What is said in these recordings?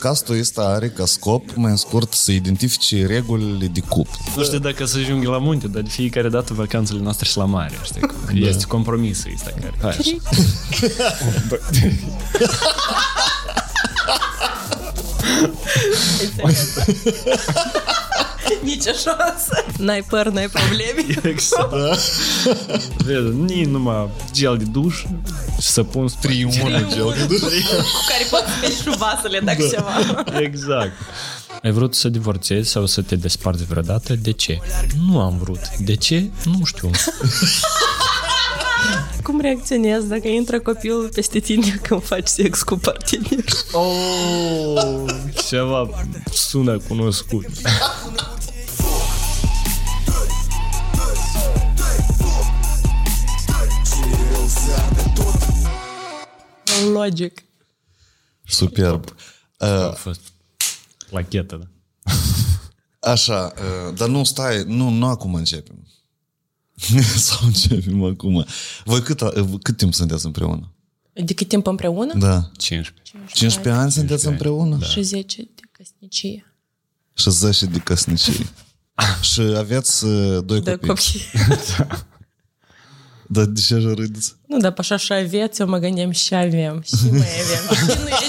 Podcastul ăsta are ca scop, mai în scurt, să identifice regulile de cuplu. Nu știu dacă să ajungă la munte, dar de fiecare dată vacanțele noastre și la mare, știi? Da. Este compromisul ăsta care... Hai, așa. Nici o șansă. N-ai păr, n-ai probleme. Exact. Vezi, nici numai gel de duș și să pun Triumul gel de duș. Cu care poți să mergi șuvasele dacă ceva. Exact. Ai vrut să divorțezi sau să te desparți vreodată? De ce? Nu am vrut. De ce? Nu știu. Cum reacționezi dacă intră copilul peste tine când faci sex cu partener? Oh, ceva sună cunoscut. Logic. Superb. A Uh, fost plachetă, da. așa, uh, dar nu, stai, nu, nu acum începem. Sau începem acum. Voi cât, uh, cât timp sunteți împreună? De cât timp împreună? Da. 15. 15 ani sunteți împreună? Da. Și 10 de căsnicie. Și 10 de căsnicie. și aveți uh, doi De copii. copii. Dar de ce așa râdeți? Nu, dar pe așa și aveți, eu mă gândeam și avem, și mai avem,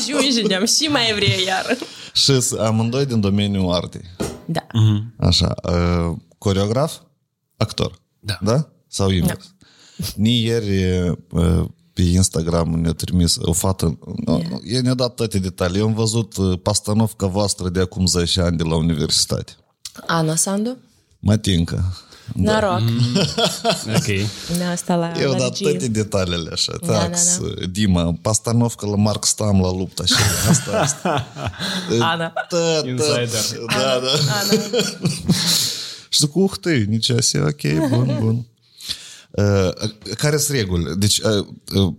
și nu ajungeam, și mai vrei iar. Și s- amândoi din domeniul artei. Da. Așa. Uh, coreograf? Actor. Da. Da? Sau invers? Ni ieri uh, pe Instagram ne-a trimis o fată, yeah. el ne-a dat toate detalii. Eu am văzut uh, pastanovca voastră de acum 10 ani de la universitate. Ana Sandu? Matinca. Da. Noroc. Mm. ok. Asta la Eu dat toate detaliile așa. Da, Tax, da, da. Uh, Dima, pastanovcă la Mark Stam la luptă așa. Asta, asta. Da, Ana. Da, Insider. Da, da. Ana. Și zic, uh, tăi, nici asta ok, bun, bun. Uh, care sunt reguli? Deci, uh,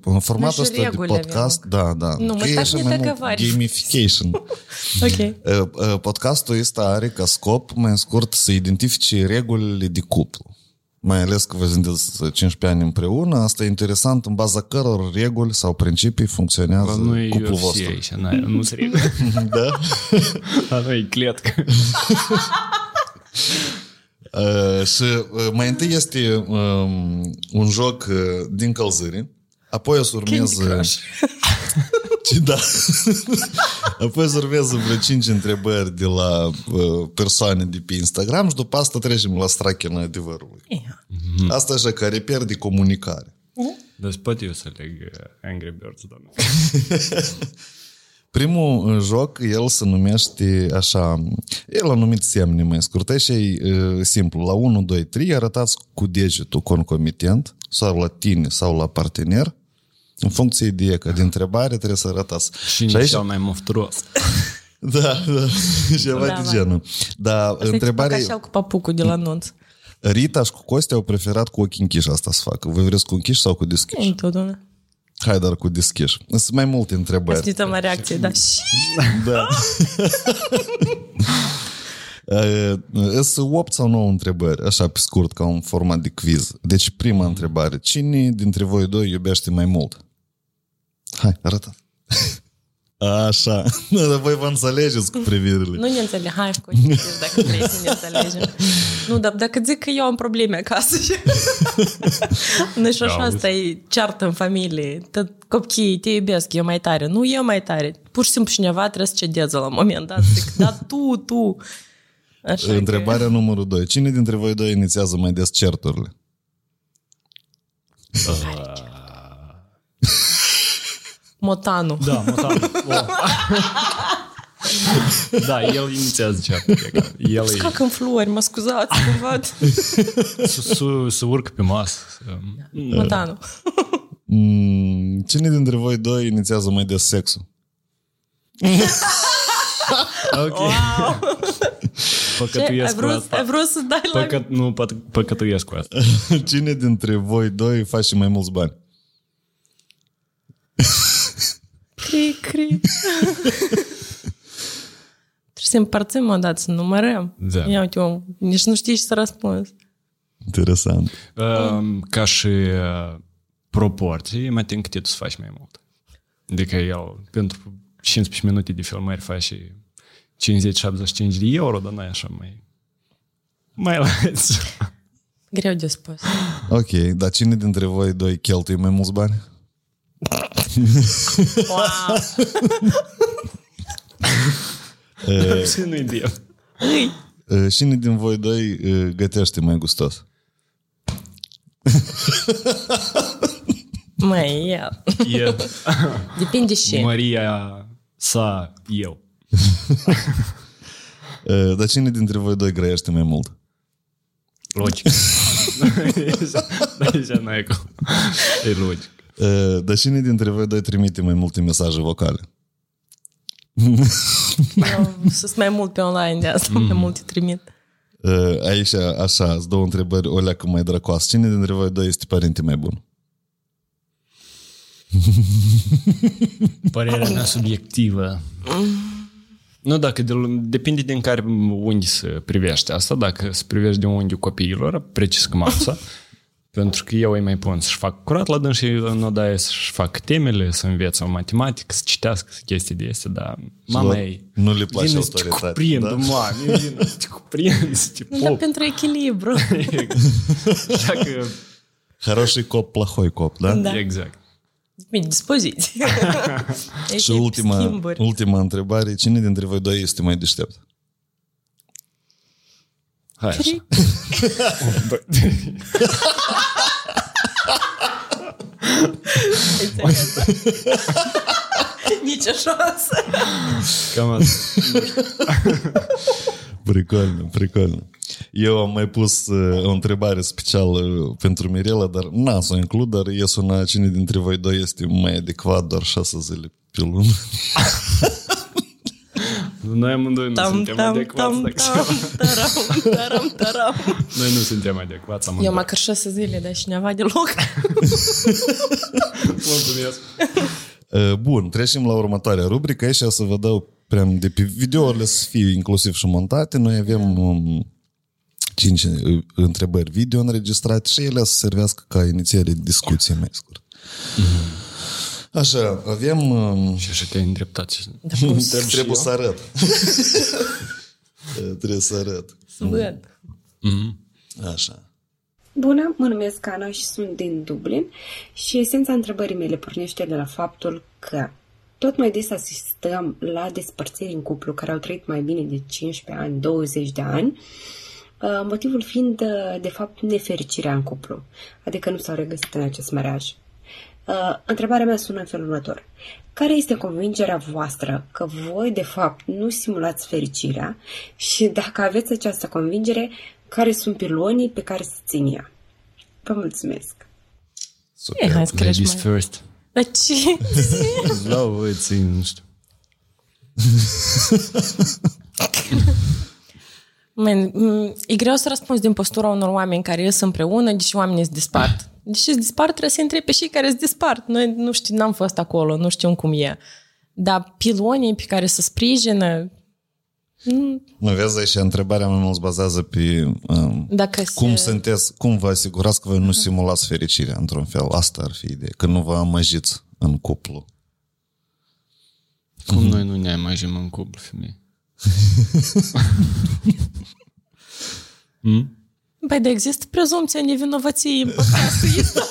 uh, formatul ăsta de podcast, avem. da, da. Nu, mă stai mai mult gamification. ok. Podcastul ăsta are ca scop, mai scurt, să identifice regulile de cuplu. Mai ales că vă sunteți 15 ani împreună, asta e interesant în baza căror reguli sau principii funcționează La noi cuplul UFC vostru. Aici, nu se reguli. da? La noi e cletcă. Uh, și uh, mai întâi este um, un joc uh, din călzări, apoi o să urmează... Ce da. apoi o să urmează vreo 5 întrebări de la uh, persoane de pe Instagram și după asta trecem la strachina adevărului. Asta așa ca reper de comunicare. Dar pot eu să leg uh, Angry Birds, doamne. Primul uh, joc, el se numește așa, el a numit semne mai scurte și e uh, simplu. La 1, 2, 3 arătați cu degetul concomitent sau la tine sau la partener în funcție de ecă, de întrebare trebuie să arătați. Și nici cel mai mofturos. Da, da, ceva Da, de da. genul. Dar Asta e întrebarea așa cu papucul de la nunț. Rita și cu Costea au preferat cu ochii închiși asta să facă. Voi vreți cu închiși sau cu deschiși? Întotdeauna. Hai, dar cu deschiși. Sunt mai multe întrebări. Să uităm la reacție, da. Și Da. Uh, Sunt 8 sau 9 întrebări, așa pe scurt, ca un format de quiz. Deci, prima întrebare. Cine dintre voi doi iubește mai mult? Hai, arată. Așa. Dar voi vă înțelegeți cu privirile. nu ne înțeleg. Hai, cu dacă vrei să ne înțelegem. Nu, dar dacă zic că eu am probleme acasă și... Noi și așa Auzi. asta e ceartă în familie. Tot copiii te iubesc, eu mai tare. Nu eu mai tare. Pur și simplu cineva trebuie să cedeze la un moment dat. Zic, da, tu, tu. Așa Întrebarea numărul 2. Cine dintre voi doi inițiază mai des certurile? Că... Motanu. Da, motan. Oh. da, el inițiază ceapă. El e Cac în flori, mă scuzați, cumva. să, să, să urcă pe masă. Să... Motanu. Mm, Cine dintre voi doi inițiază mai des sexul? Ok. Ce? Ai Păcătuiesc cu vrut, ai asta. vrut să dai la... Păcăt, nu, păt- păcătuiesc cu asta. Cine dintre voi doi face mai mulți bani? Cri, cri. Trebuie să împărțim o dată, să numărăm. Da. Ia uite, om, nici nu știi ce să răspunzi. Interesant. Um, ca și uh, proporții, mă tem că tu să faci mai mult. Adică el, pentru 15 minute de filmări faci și 50-75 de euro, dar n-ai așa mai... Mai lați. Greu de spus. Ok, dar cine dintre voi doi cheltuie mai mulți bani? Wow. Și nu-i de. Uh, Cine din voi doi uh, gătește mai gustos? Mai, el. E Depinde și. Maria sa eu. Uh, Dar cine dintre voi doi grăiește mai mult? Logic. Aici n-ai cum. E logic. Uh, Dar cine dintre voi doi trimite mai multe mesaje vocale? Eu sunt mai mult pe online de asta, mai mult îi trimit. Uh, Aici, așa, îți două întrebări, o leacă mai drăcoasă. Cine dintre voi doi este părinte mai bun? Părerea mea subiectivă. Nu, dacă de, depinde din care unghi se privește asta. Dacă se privește de unghiul copiilor, precis cum asta, pentru că eu îi mai pun să-și fac curat la dâns și nu da să-și fac temele, să învețe matematică, să citească să chestii de astea, dar mama la- ei... nu le place vine să te autoritatea, cuprind, da? mami, vine să te cuprind, să te Dar pop. pentru echilibru. Așa că, Хороший cop, плохой cop, da? Da. exact. Bine, dispoziție. Și ultima, Schimburi. ultima întrebare, cine dintre voi doi este mai deștept? Hai așa. Nici o șansă. Cam asta. Прикольно, прикольно. Eu am mai pus uh, o întrebare specială pentru Mirela, dar n-am să o includ, dar e sună cine dintre voi doi este mai adecvat doar șase zile pe lună. Noi amândoi nu Tam, suntem tam, adecvați. tam, dacă tam, taram, taram, taram. Noi nu suntem adecvați Eu amândoi. măcar șase zile, dar cineva deloc. Mulțumesc. Uh, Bun, trecem la următoarea rubrică. Aici să vă dau prea de pe videourile să fie inclusiv și montate. Noi avem um, cinci uh, întrebări video înregistrate și ele să servească ca inițiere de discuție mai scurt. Așa, avem... um, Și așa te-ai îndreptat. și- Trebuie, trebuie să arăt. trebuie să arăt. Să văd. Așa. Bună, mă numesc Ana și sunt din Dublin și esența întrebării mele pornește de la faptul că tot mai des asistăm la despărțiri în cuplu care au trăit mai bine de 15 ani, 20 de ani, uh, motivul fiind, uh, de fapt, nefericirea în cuplu, adică nu s-au regăsit în acest mariaj. Uh, întrebarea mea sună în felul următor. Care este convingerea voastră că voi, de fapt, nu simulați fericirea și dacă aveți această convingere, care sunt pilonii pe care se țin ea? Vă mulțumesc! Super. E, hai să crești Ladies mai... first. Dar ce? Vreau, voi țin, nu știu. Man, m, e greu să răspunzi din postura unor oameni care ies împreună, deși oamenii se dispart. Deși se dispart, trebuie să întrebi pe și care se dispart. Noi nu știu, n-am fost acolo, nu știm cum e. Dar pilonii pe care se sprijină, Nu vezi aici, întrebarea mai mult se bazează pe um, dacă cum se... sunteți, cum vă asigurați că voi nu simulați fericirea într-un fel. Asta ar fi ideea, că nu vă amăjiți în cuplu. Cum noi nu ne amăjim în cuplu, femei? Păi, de există prezumția nevinovăției în podcastul ăsta.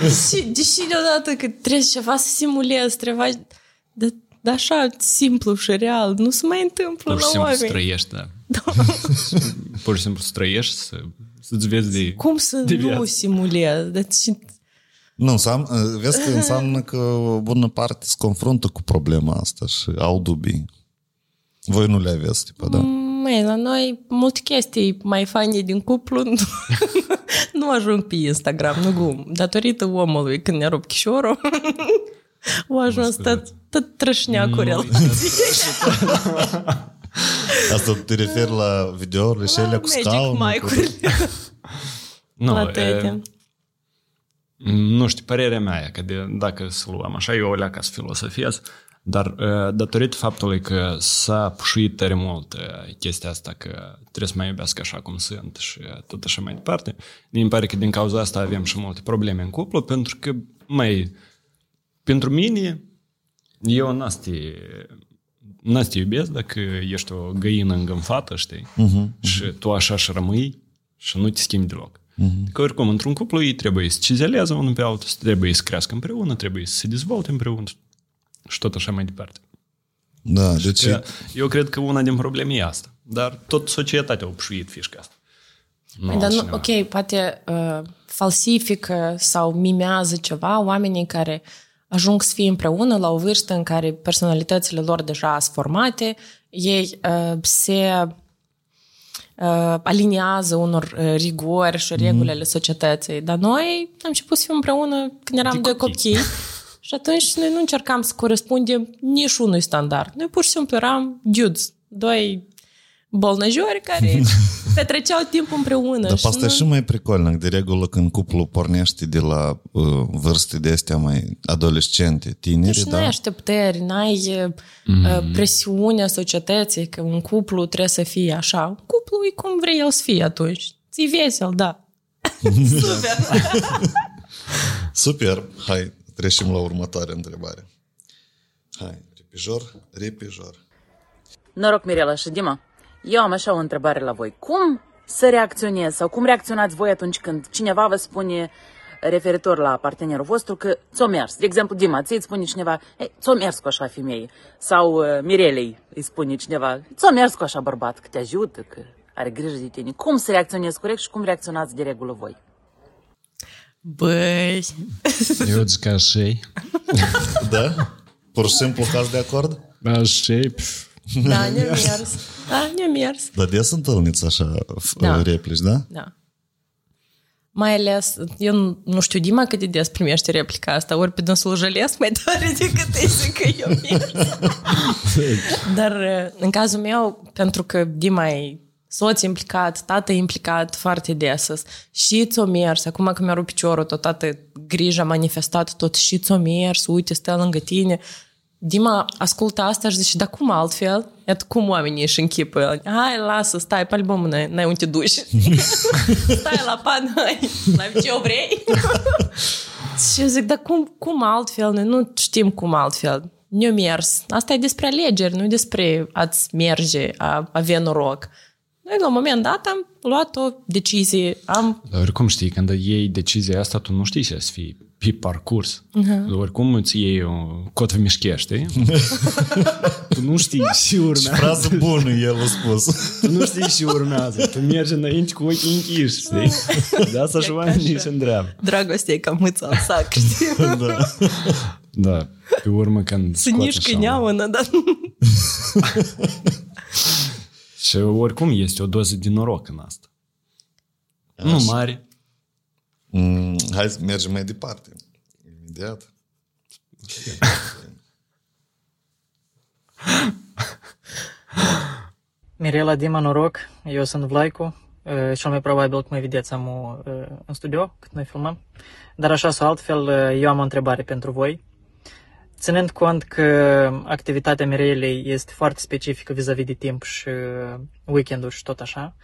deși, deși deodată că trebuie ceva să simulezi, trebuie... Dar da, așa, simplu și real, nu se mai întâmplă Pur și la simplu să oameni. trăiești, da. Pur și simplu să trăiești, să, să-ți vezi de... Cum să de nu viață. simulezi? Deci, Nu, înseamnă, vezi că înseamnă că o bună parte se confruntă cu problema asta și au dubii. Voi nu le aveți, tipa, da? Măi, la noi multe chestii mai faine din cuplu nu, nu ajung pe Instagram, nu gum. Datorită omului, când ne rup chișorul, o ajuns tot, tot trășneacul relației. Asta te referi la videourile și ele cu Magic scaunul? Mike-urile Nu, la e, tete. nu știu, părerea mea e că de, dacă să luăm așa, eu o leacă să filosofiez, dar e, datorită faptului că s-a pușuit tare mult e, chestia asta că trebuie să mai iubească așa cum sunt și tot așa mai departe, mi pare că din cauza asta avem și multe probleme în cuplu, pentru că mai pentru mine, eu n te, n te iubesc dacă ești o găină îngânfată, știi? Uh-huh, și tu așa și rămâi și nu te schimbi deloc. Uh-huh. Că oricum, într-un cuplu ei trebuie să cizelează unul pe altul, trebuie să crească împreună, trebuie să se dezvolte împreună și tot așa mai departe. Da, deci... Eu cred că una din probleme e asta. Dar tot societatea a obșuit fișca asta. Nu Dar nu, ok, poate uh, falsifică sau mimează ceva oamenii care ajung să fie împreună la o vârstă în care personalitățile lor deja sunt formate, ei uh, se uh, aliniază unor uh, rigori și regulile mm. societății. Dar noi am început să fim împreună când eram de doi copii. și atunci noi nu încercam să corespundem nici unui standard. Noi pur și simplu eram dudes, doi bolnăjori care petreceau timp împreună. Dar asta nu... e și mai pricolnic. De regulă când cuplul pornește de la uh, vârste de astea mai adolescente, tineri, deci da? n-ai așteptări, n-ai mm. uh, presiunea societății că un cuplu trebuie să fie așa. Un cuplu e cum vrei el să fie atunci. Ți vesel, da. Super! Super! Hai, trecem la următoarea întrebare. Hai, repijor, repijor. Noroc, Mirela și Dima. Eu am așa o întrebare la voi. Cum să reacționez sau cum reacționați voi atunci când cineva vă spune referitor la partenerul vostru că ți-o mers. De exemplu, Dima, ți spune cineva, ți-o mers cu așa femeie. Sau uh, Mirelei îi spune cineva, ți-o mers cu așa bărbat, că te ajută, că are grijă de tine. Cum să reacționezi corect și cum reacționați de regulă voi? Băi... Eu zic așa Da? Pur și simplu cați de acord? Așa Da, ne-a mers. Da, ne-a mers. Dar des întâlniți așa da. replici, da? Da. Mai ales, eu nu știu, Dima, cât de des primește replica asta, ori pe dânsul jălesc mai tare decât ei că eu mers. Dar în cazul meu, pentru că Dima e soț implicat, tată implicat foarte des și ți-o mers, acum că mi-a rupt piciorul, tot tată grija manifestat, tot și ți-o mers, uite, stă lângă tine, Dima ascultă asta și zice, dar cum altfel? Iată cum oamenii își închipă. Hai, lasă, stai pe albumul, n-ai, n-ai unde duci. stai la pan, hai, la ce o vrei. și eu zic, dar cum, cum altfel? Noi nu știm cum altfel. Ne-a mers. Asta e despre alegeri, nu e despre a-ți merge, a avea noroc. Noi, la un moment dat, am luat o decizie. Am... Dar oricum știi, când iei decizia asta, tu nu știi să fii pe parcurs. Uh-huh. Oricum îți iei o cot în mișche, știi? tu nu știi și urmează. Și frază bună el a spus. tu nu știi și urmează. Tu mergi înainte cu ochii închiși, știi? De asta și oamenii și îndreaptă. Dragostea e ca mâța în sac, știi? da. Da, pe urmă când Să nici câineamănă, dar... și oricum este o doză de noroc în asta. Așa. Nu mare, Mm, hai să mergem mai departe. Imediat. Mirela Dima, noroc, eu sunt Vlaicu. Cel mai probabil, cum vedeți, am o, în studio cât noi filmăm. Dar așa sau altfel, eu am o întrebare pentru voi. Ținând cont că activitatea Mirelei este foarte specifică vis-a-vis de timp și weekend-uri și tot așa,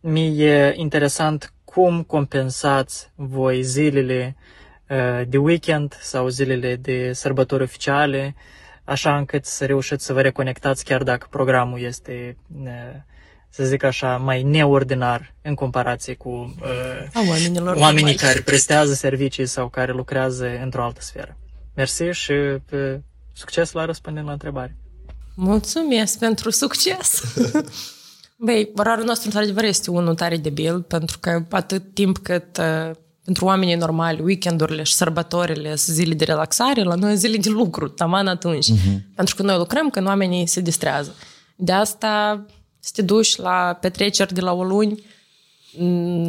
mi-e interesant cum compensați voi zilele uh, de weekend sau zilele de sărbători oficiale, așa încât să reușiți să vă reconectați chiar dacă programul este, uh, să zic așa, mai neordinar în comparație cu uh, oamenii care prestează servicii sau care lucrează într-o altă sferă. Mersi și uh, succes la răspundând la întrebare. Mulțumesc pentru succes! Băi, orarul nostru, într-adevăr, este unul tare debil, pentru că atât timp cât uh, pentru oamenii normali, weekendurile și sărbătorile sunt zile de relaxare, la noi zile de lucru, taman atunci. Uh-huh. Pentru că noi lucrăm când oamenii se distrează. De asta să te duci la petreceri de la o luni,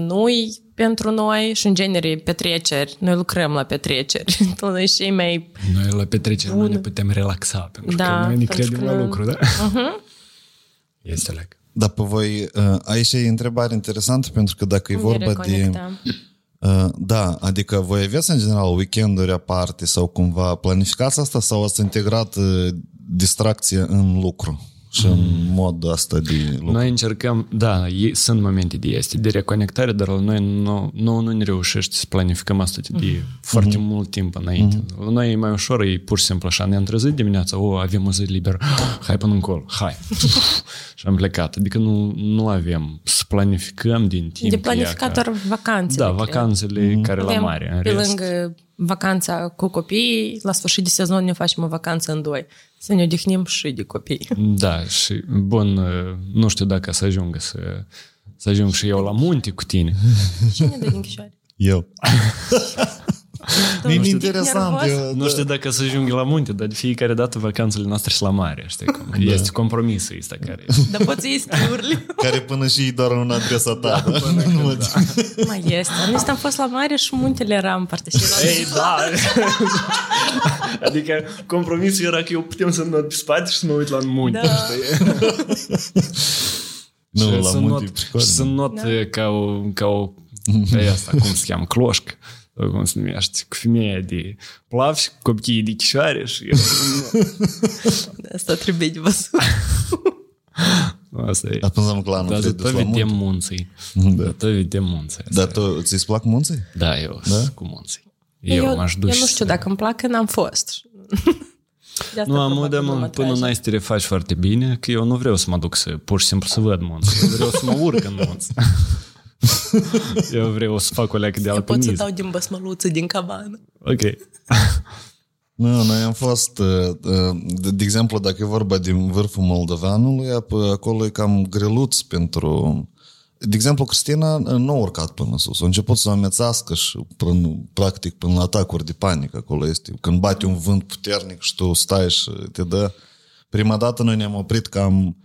nu pentru noi și în genere petreceri. Noi lucrăm la petreceri. Noi și mai Noi la petreceri nu ne putem relaxa, pentru da, că noi ne credem la lucru, da? Uh-huh. Este leg. Dar pe voi, uh, aici e întrebare interesantă pentru că dacă e vorba de... Uh, da, adică voi aveți în general weekenduri aparte sau cumva planificați asta sau ați integrat uh, distracție în lucru? Și în mod asta de lucru. Noi încercăm, da, e, sunt momente de este, de reconectare, dar la noi nu, nu, nu ne reușește să planificăm asta de mm-hmm. foarte mult timp înainte. Mm-hmm. La noi e mai ușor, e pur și simplu așa, ne-am trezit dimineața, o, avem o zi liberă, hai până încolo, hai. și am plecat. Adică nu, nu avem să planificăm din timp. De planificat doar vacanțele. Da, vacanțele care la mare. În pe rest. lângă vacanța cu copiii, la sfârșit de sezon ne facem o vacanță în doi. Să ne odihnim și de copii. Da, și bun, nu știu dacă să ajung să, să ajung și eu la munte cu tine. Cine dă din Chișoare? Eu. E știu. interesant. Nervos? eu- Nu știu dacă să ajung la munte, dar de fiecare dată vacanțele noastre sunt la mare, știi cum? Da. Este compromisul ăsta care... Dar poți să iei schiurile. Care până și doar în adresa ta. Da, nu da. Mai este. Noi am fost la mare și muntele era în partea cealaltă. Ei, da! adică compromisul era că eu putem să not pe spate și să mă uit la munte, Da. știi? Nu, Și la să munte e not, pricol. și să not Da. ca o, ca o pe asta, cum se cheamă, cloșcă, sau cum se numește, cu femeia de plav și cu copiii de chișoare și eu, Asta trebuie de văzut. asta e. Atunci am clanul Dar Fredus tot la vedem munte. munții. Da. Da. Tot vedem munții. Dar tu, ți-ți plac munții? Da, eu da? sunt cu munții. Eu, eu, m-aș duce eu nu știu să- dacă îmi plac, că n-am fost. De asta Nu, am probabil de nu mă mă, până atrage. n-ai să te refaci foarte bine, că eu nu vreau să mă duc să pur și simplu să văd munți. Eu vreau să mă urc în munți. eu vreau să fac o leacă de Eu pot să alpinism. dau din băsmăluță din cabană. Ok. Nu, noi am fost, uh, uh, de, de exemplu, dacă e vorba din vârful Moldoveanului, ap- acolo e cam greluț pentru... De exemplu, Cristina uh, nu a urcat până sus. A început să o amețească și până, practic până la atacuri de panică acolo este. Când bate un vânt puternic și tu stai și te dă... Prima dată noi ne-am oprit cam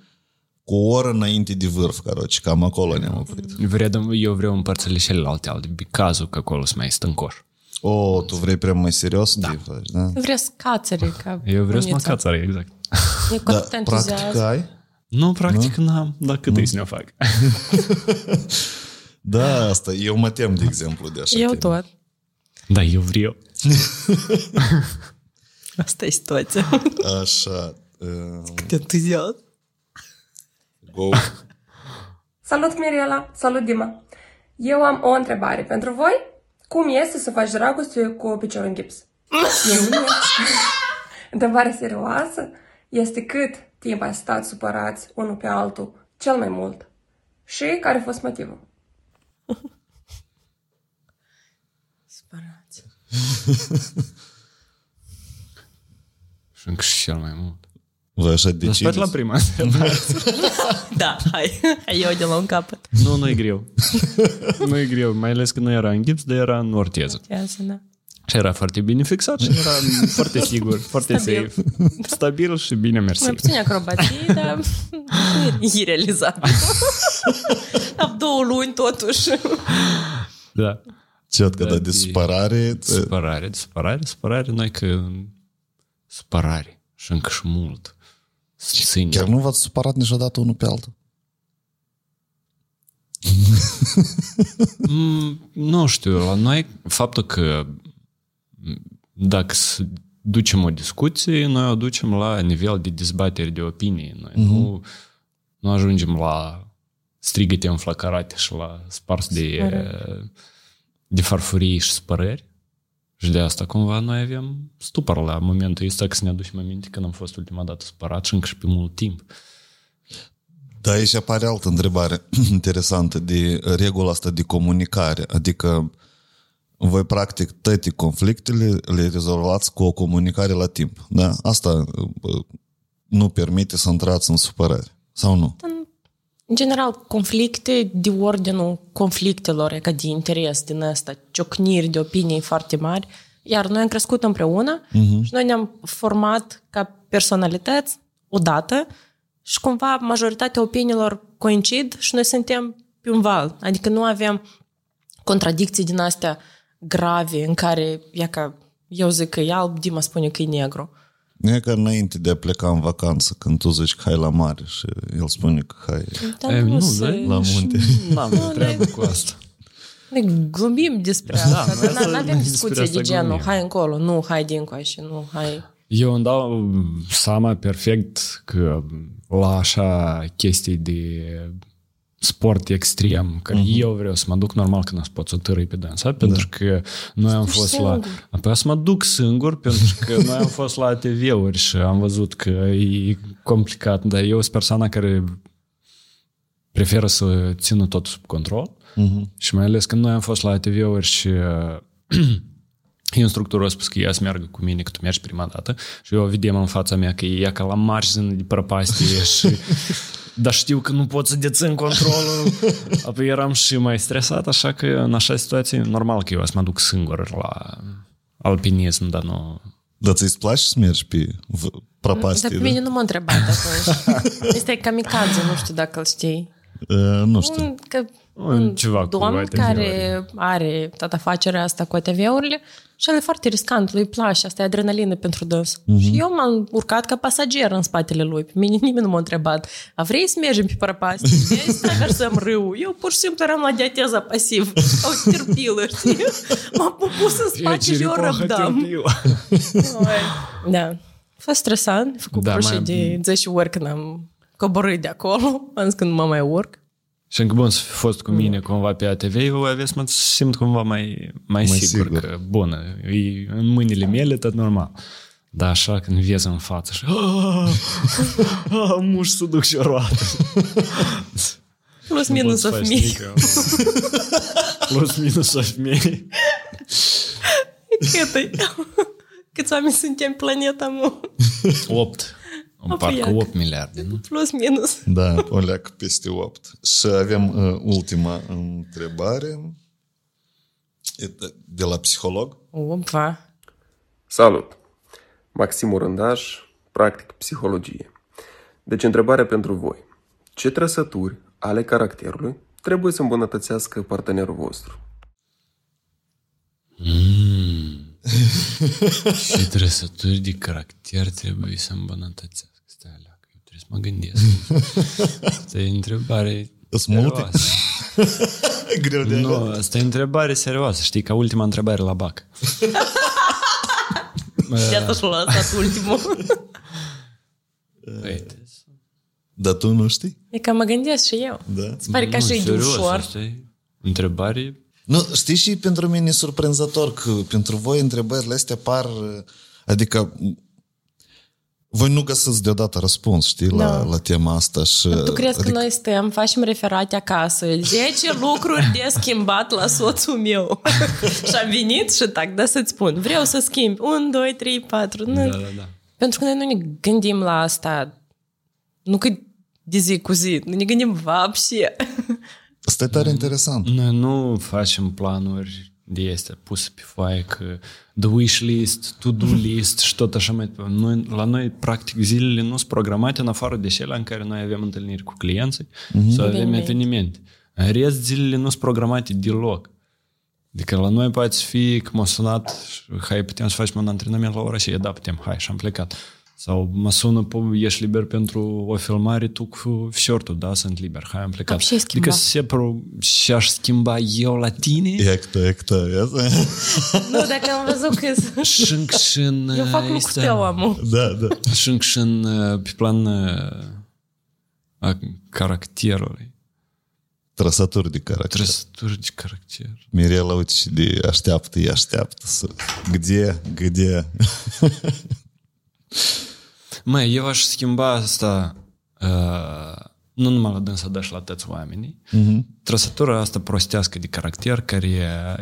cu o oră înainte de vârf, caroci, cam acolo ne-am oprit. Vreau, eu vreau împărțile celelalte, alte, cazul că acolo sunt mai stâncoș. O, tu vrei prea mai serios da. de faci, da? Eu vreau să cațere ca Eu vreau să mă unița. cațăr, exact. E cu Da, atât practic entuziasm. ai? Nu, practic n-am, dar cât îi să ne fac? Da, asta. Eu mă tem, de exemplu, de așa Eu teme. tot. Da, eu vreau. Asta e situația. Așa. Uh, De entuziasm. Go. Salut Mirela, salut Dima. Eu am o întrebare pentru voi. Cum este să faci dragoste cu piciorul în gips? E bine? Întrebare serioasă este cât timp ai stat supărați unul pe altul cel mai mult și care a fost motivul? Spărați. Și încă și cel mai mult. Voi așa Dar sper la decideți? prima. Da, hai. Hai eu de la un capăt. nu, nu e greu. nu e greu, mai ales că nu era în gips, dar era în orteză. Iasă, da. Și era foarte bine fixat și era foarte sigur, foarte Stabil. safe. Stabil și bine mersi. Mai puțin acrobații, dar e irealizabil. Am două luni totuși. Da. Ciot că Da, da, de de- supărare... Supărare, de supărare, supărare, noi că supărare și încă și mult. Să ține. Chiar nu v-ați supărat niciodată unul pe altul? Mm, nu știu, la noi faptul că m, dacă să ducem o discuție, noi o ducem la nivel de dezbatere de opinie. Noi mm-hmm. nu, nu ajungem la strigăte înflăcărate și la spars de, de farfurii și spărări. Și de asta cumva noi avem stupăr la momentul ăsta că să ne aducem aminte când am fost ultima dată supărat și încă și pe mult timp. Da, aici apare altă întrebare interesantă de regula asta de comunicare. Adică voi practic toate conflictele le rezolvați cu o comunicare la timp. Da? Asta uh, nu permite să intrați în supărare. Sau nu? În general, conflicte de ordinul conflictelor, ca de interes din ăsta, ciocniri de opinii foarte mari, iar noi am crescut împreună uh-huh. și noi ne-am format ca personalități odată și cumva majoritatea opiniilor coincid și noi suntem pe un val. Adică nu avem contradicții din astea grave în care, ia ca eu zic că e alb, Dima spune că e negru. Nu e ca înainte de a pleca în vacanță, când tu zici că hai la mare și el spune că hai Dar E, nu, nu, se... da, la munte. N-am treabă cu asta. Noi glumim despre asta, Da, dar asta- nu avem despre discuție asta de genul, glumim. hai încolo, nu, hai dincoace, nu, hai... Eu îmi dau seama perfect că la așa chestii de sport extrem, că uh-huh. eu vreau să mă duc normal că nu pot să târâi pe dansa, pentru da. că noi am fost singur. la... Apoi să mă duc singur, pentru că noi am fost la TV-uri și am văzut că e complicat, dar eu sunt persoana care preferă să țină tot sub control uh-huh. și mai ales când noi am fost la ATV-uri și instructorul a spus că ea să meargă cu mine, că tu mergi prima dată și eu o vedem în fața mea că e ca la margine de prăpastie și dar știu că nu pot să dețin controlul. Apoi eram și mai stresat, așa că în așa situație, normal că eu să mă duc singur la alpinism, dar nu... Dar ți-ți place să mergi pe prăpastie? Dar pe mine nu m-a întrebat atunci. Este kamikaze, nu știu dacă îl știi. Uh, nu știu. Un, că un ceva domn care are toată afacerea asta cu ATV-urile și el e foarte riscant, lui place, asta e adrenalină pentru dâns. Uh-huh. Și eu m-am urcat ca pasager în spatele lui. Pe mine nimeni nu m-a întrebat, a vrei să mergem pe prăpastie? Vrei să traversăm râul? Eu pur și simplu eram la diateza pasiv. O terpilă, știi? M-am pus în spate și eu răbdam. da. A fost stresant, făcut da, mai... de 10 ori când am coborât de acolo, am zis că nu mă mai urc. Și încă bun să fi fost cu mine cumva pe ATV, voi aveți mă simt cumva mai, mai, mai sigur, sigur, că bună, e în mâinile mele tot normal. Dar așa când vezi în față și muș să duc și o roată. Plus minus of me. Plus minus of me. Cât e? Câți oameni suntem planeta, mă? Opt. În parcă 8 miliarde, nu? Plus minus. Da, o leac peste 8. Și avem uh, ultima întrebare de la psiholog. Opa! Salut! Maxim Urândaș, practic psihologie. Deci întrebarea pentru voi. Ce trăsături ale caracterului trebuie să îmbunătățească partenerul vostru? Mm. și trăsături de caracter trebuie să îmbunătățească. Stai alea, eu trebuie să mă gândesc. Asta e întrebare multe? Greu de Nu, asta e întrebare serioasă. Știi, ca ultima întrebare la BAC. Iată și l-a lăsat ultimul. Păi, Dar tu nu știi? E că mă gândesc și eu. Da. Îți pare că așa e de ușor. Asta e întrebare nu, știi și pentru mine e surprinzător că pentru voi întrebările astea par, adică voi nu găsiți deodată răspuns, știi, la, da. la tema asta. Și, tu crezi adică... că noi stăm, facem referate acasă, 10 lucruri de schimbat la soțul meu. și am venit și tac, da să-ți spun, vreau să schimb 1, 2, 3, 4. Nu. Da, da, da. Pentru că noi nu ne gândim la asta, nu că de zi cu zi, nu ne gândim vapșe. Asta e tare interesant. Noi nu facem planuri de astea puse pe foaie că the wish list, to-do list și tot așa mai departe. Noi, la noi, practic, zilele nu sunt programate în afară de cele în care noi avem întâlniri cu clienții mm-hmm. sau avem evenimente. În rest, zilele nu sunt programate deloc. Adică la noi poate fi că m-a sunat, hai, putem să facem un antrenament la ora și da, putem, hai, și am plecat. Sau mă sună, ești liber pentru o filmare, tu cu shortul, da, sunt liber, hai, am plecat. Am adică se pro... și aș schimba eu la tine? Ecto, ecto, Nu, dacă am văzut că... Șânc și în... Eu fac lucru cu tău, amul. Da, da. Șânc și în, pe plan a caracterului. Trăsături de caracter. Trăsături de caracter. Mirela, uite, și de așteaptă, e așteaptă. Să... Где, где? Măi, eu aș schimba asta uh, nu numai la dânsa, dar și la toți oamenii. Uh-huh. Trăsătura asta prostească de caracter care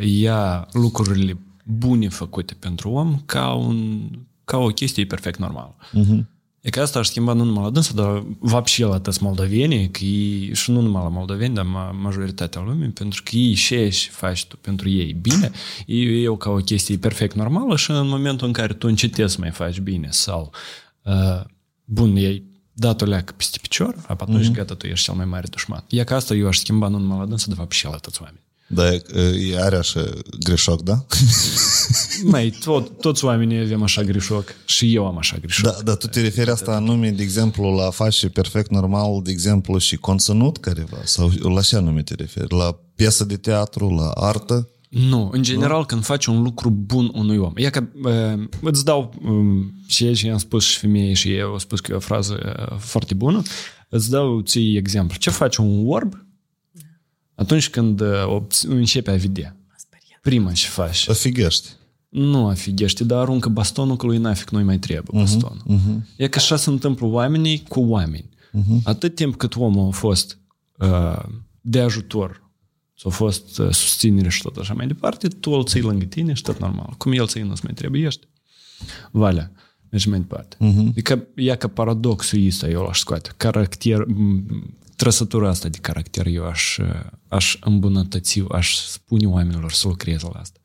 ia lucrurile bune făcute pentru om ca, un, ca o chestie perfect normală. Uh-huh. E că asta aș schimba nu numai la dânsă, dar vapșe la toți moldovenii, că ei, și nu numai la moldoveni, dar majoritatea lumii, pentru că ei și ești faci tu pentru ei bine, ei, eu ca o chestie perfect normală și în momentul în care tu încetezi mai faci bine sau, uh, bun, ei dat o leacă peste picior, apoi atunci mm-hmm. gata, tu ești cel mai mare dușman. E ca asta eu aș schimba nu numai la dânsă, dar vapșe la toți oamenii. Da, e are așa greșoc, da? Mai, tot, toți oamenii avem așa greșoc și eu am așa greșoc. Da, dar tu te referi asta anume, de exemplu, la a face perfect normal, de exemplu, și conținut careva? Sau la ce anume te referi? La piesă de teatru, la artă? Nu, în general când faci un lucru bun unui om. E că uh, îți dau um, și aici i-am spus și femeie și eu au spus că e o frază uh, foarte bună. Îți dau ții exemplu. Ce faci un orb atunci când uh, începe a vedea? Prima ce faci. Afighești. Nu afighește, dar aruncă bastonul că lui nafic nu-i mai trebuie bastonul. Uh-huh, uh-huh. E că așa se întâmplă oamenii cu oameni. Uh-huh. Atât timp cât omul a fost uh, de ajutor s-a fost uh, susținere și tot așa mai departe, tu îl ții lângă tine și tot normal. Cum el ții nu-ți mai trebuie, ești. Valea. Mergi mai departe. Uh-huh. Adică, e ca paradoxul ăsta eu l-aș scoate. Caracter, trăsătura asta de caracter eu aș, aș îmbunătăți, aș spune oamenilor să lucreze la asta.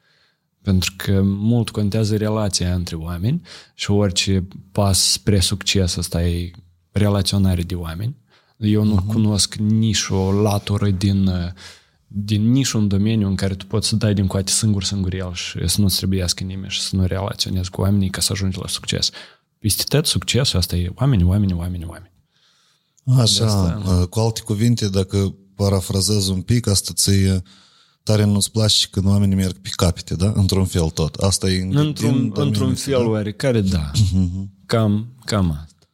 Pentru că mult contează relația între oameni și orice pas spre succes asta e relaționare de oameni. Eu nu uh-huh. cunosc nici o latură din uh, din nici un domeniu în care tu poți să dai din coate singur singurel și să nu-ți trebuiască nimeni și să nu relaționezi cu oamenii ca să ajungi la succes. Peste tot, succesul asta e oameni, oameni, oameni, oameni. Așa, asta, uh, cu alte cuvinte, dacă parafrazez un pic, asta ți tare nu-ți place când oamenii merg pe capete, da? Într-un fel tot. Asta e într-un, într-un fel da? oarecare, da. Uh-huh. Cam, cam asta.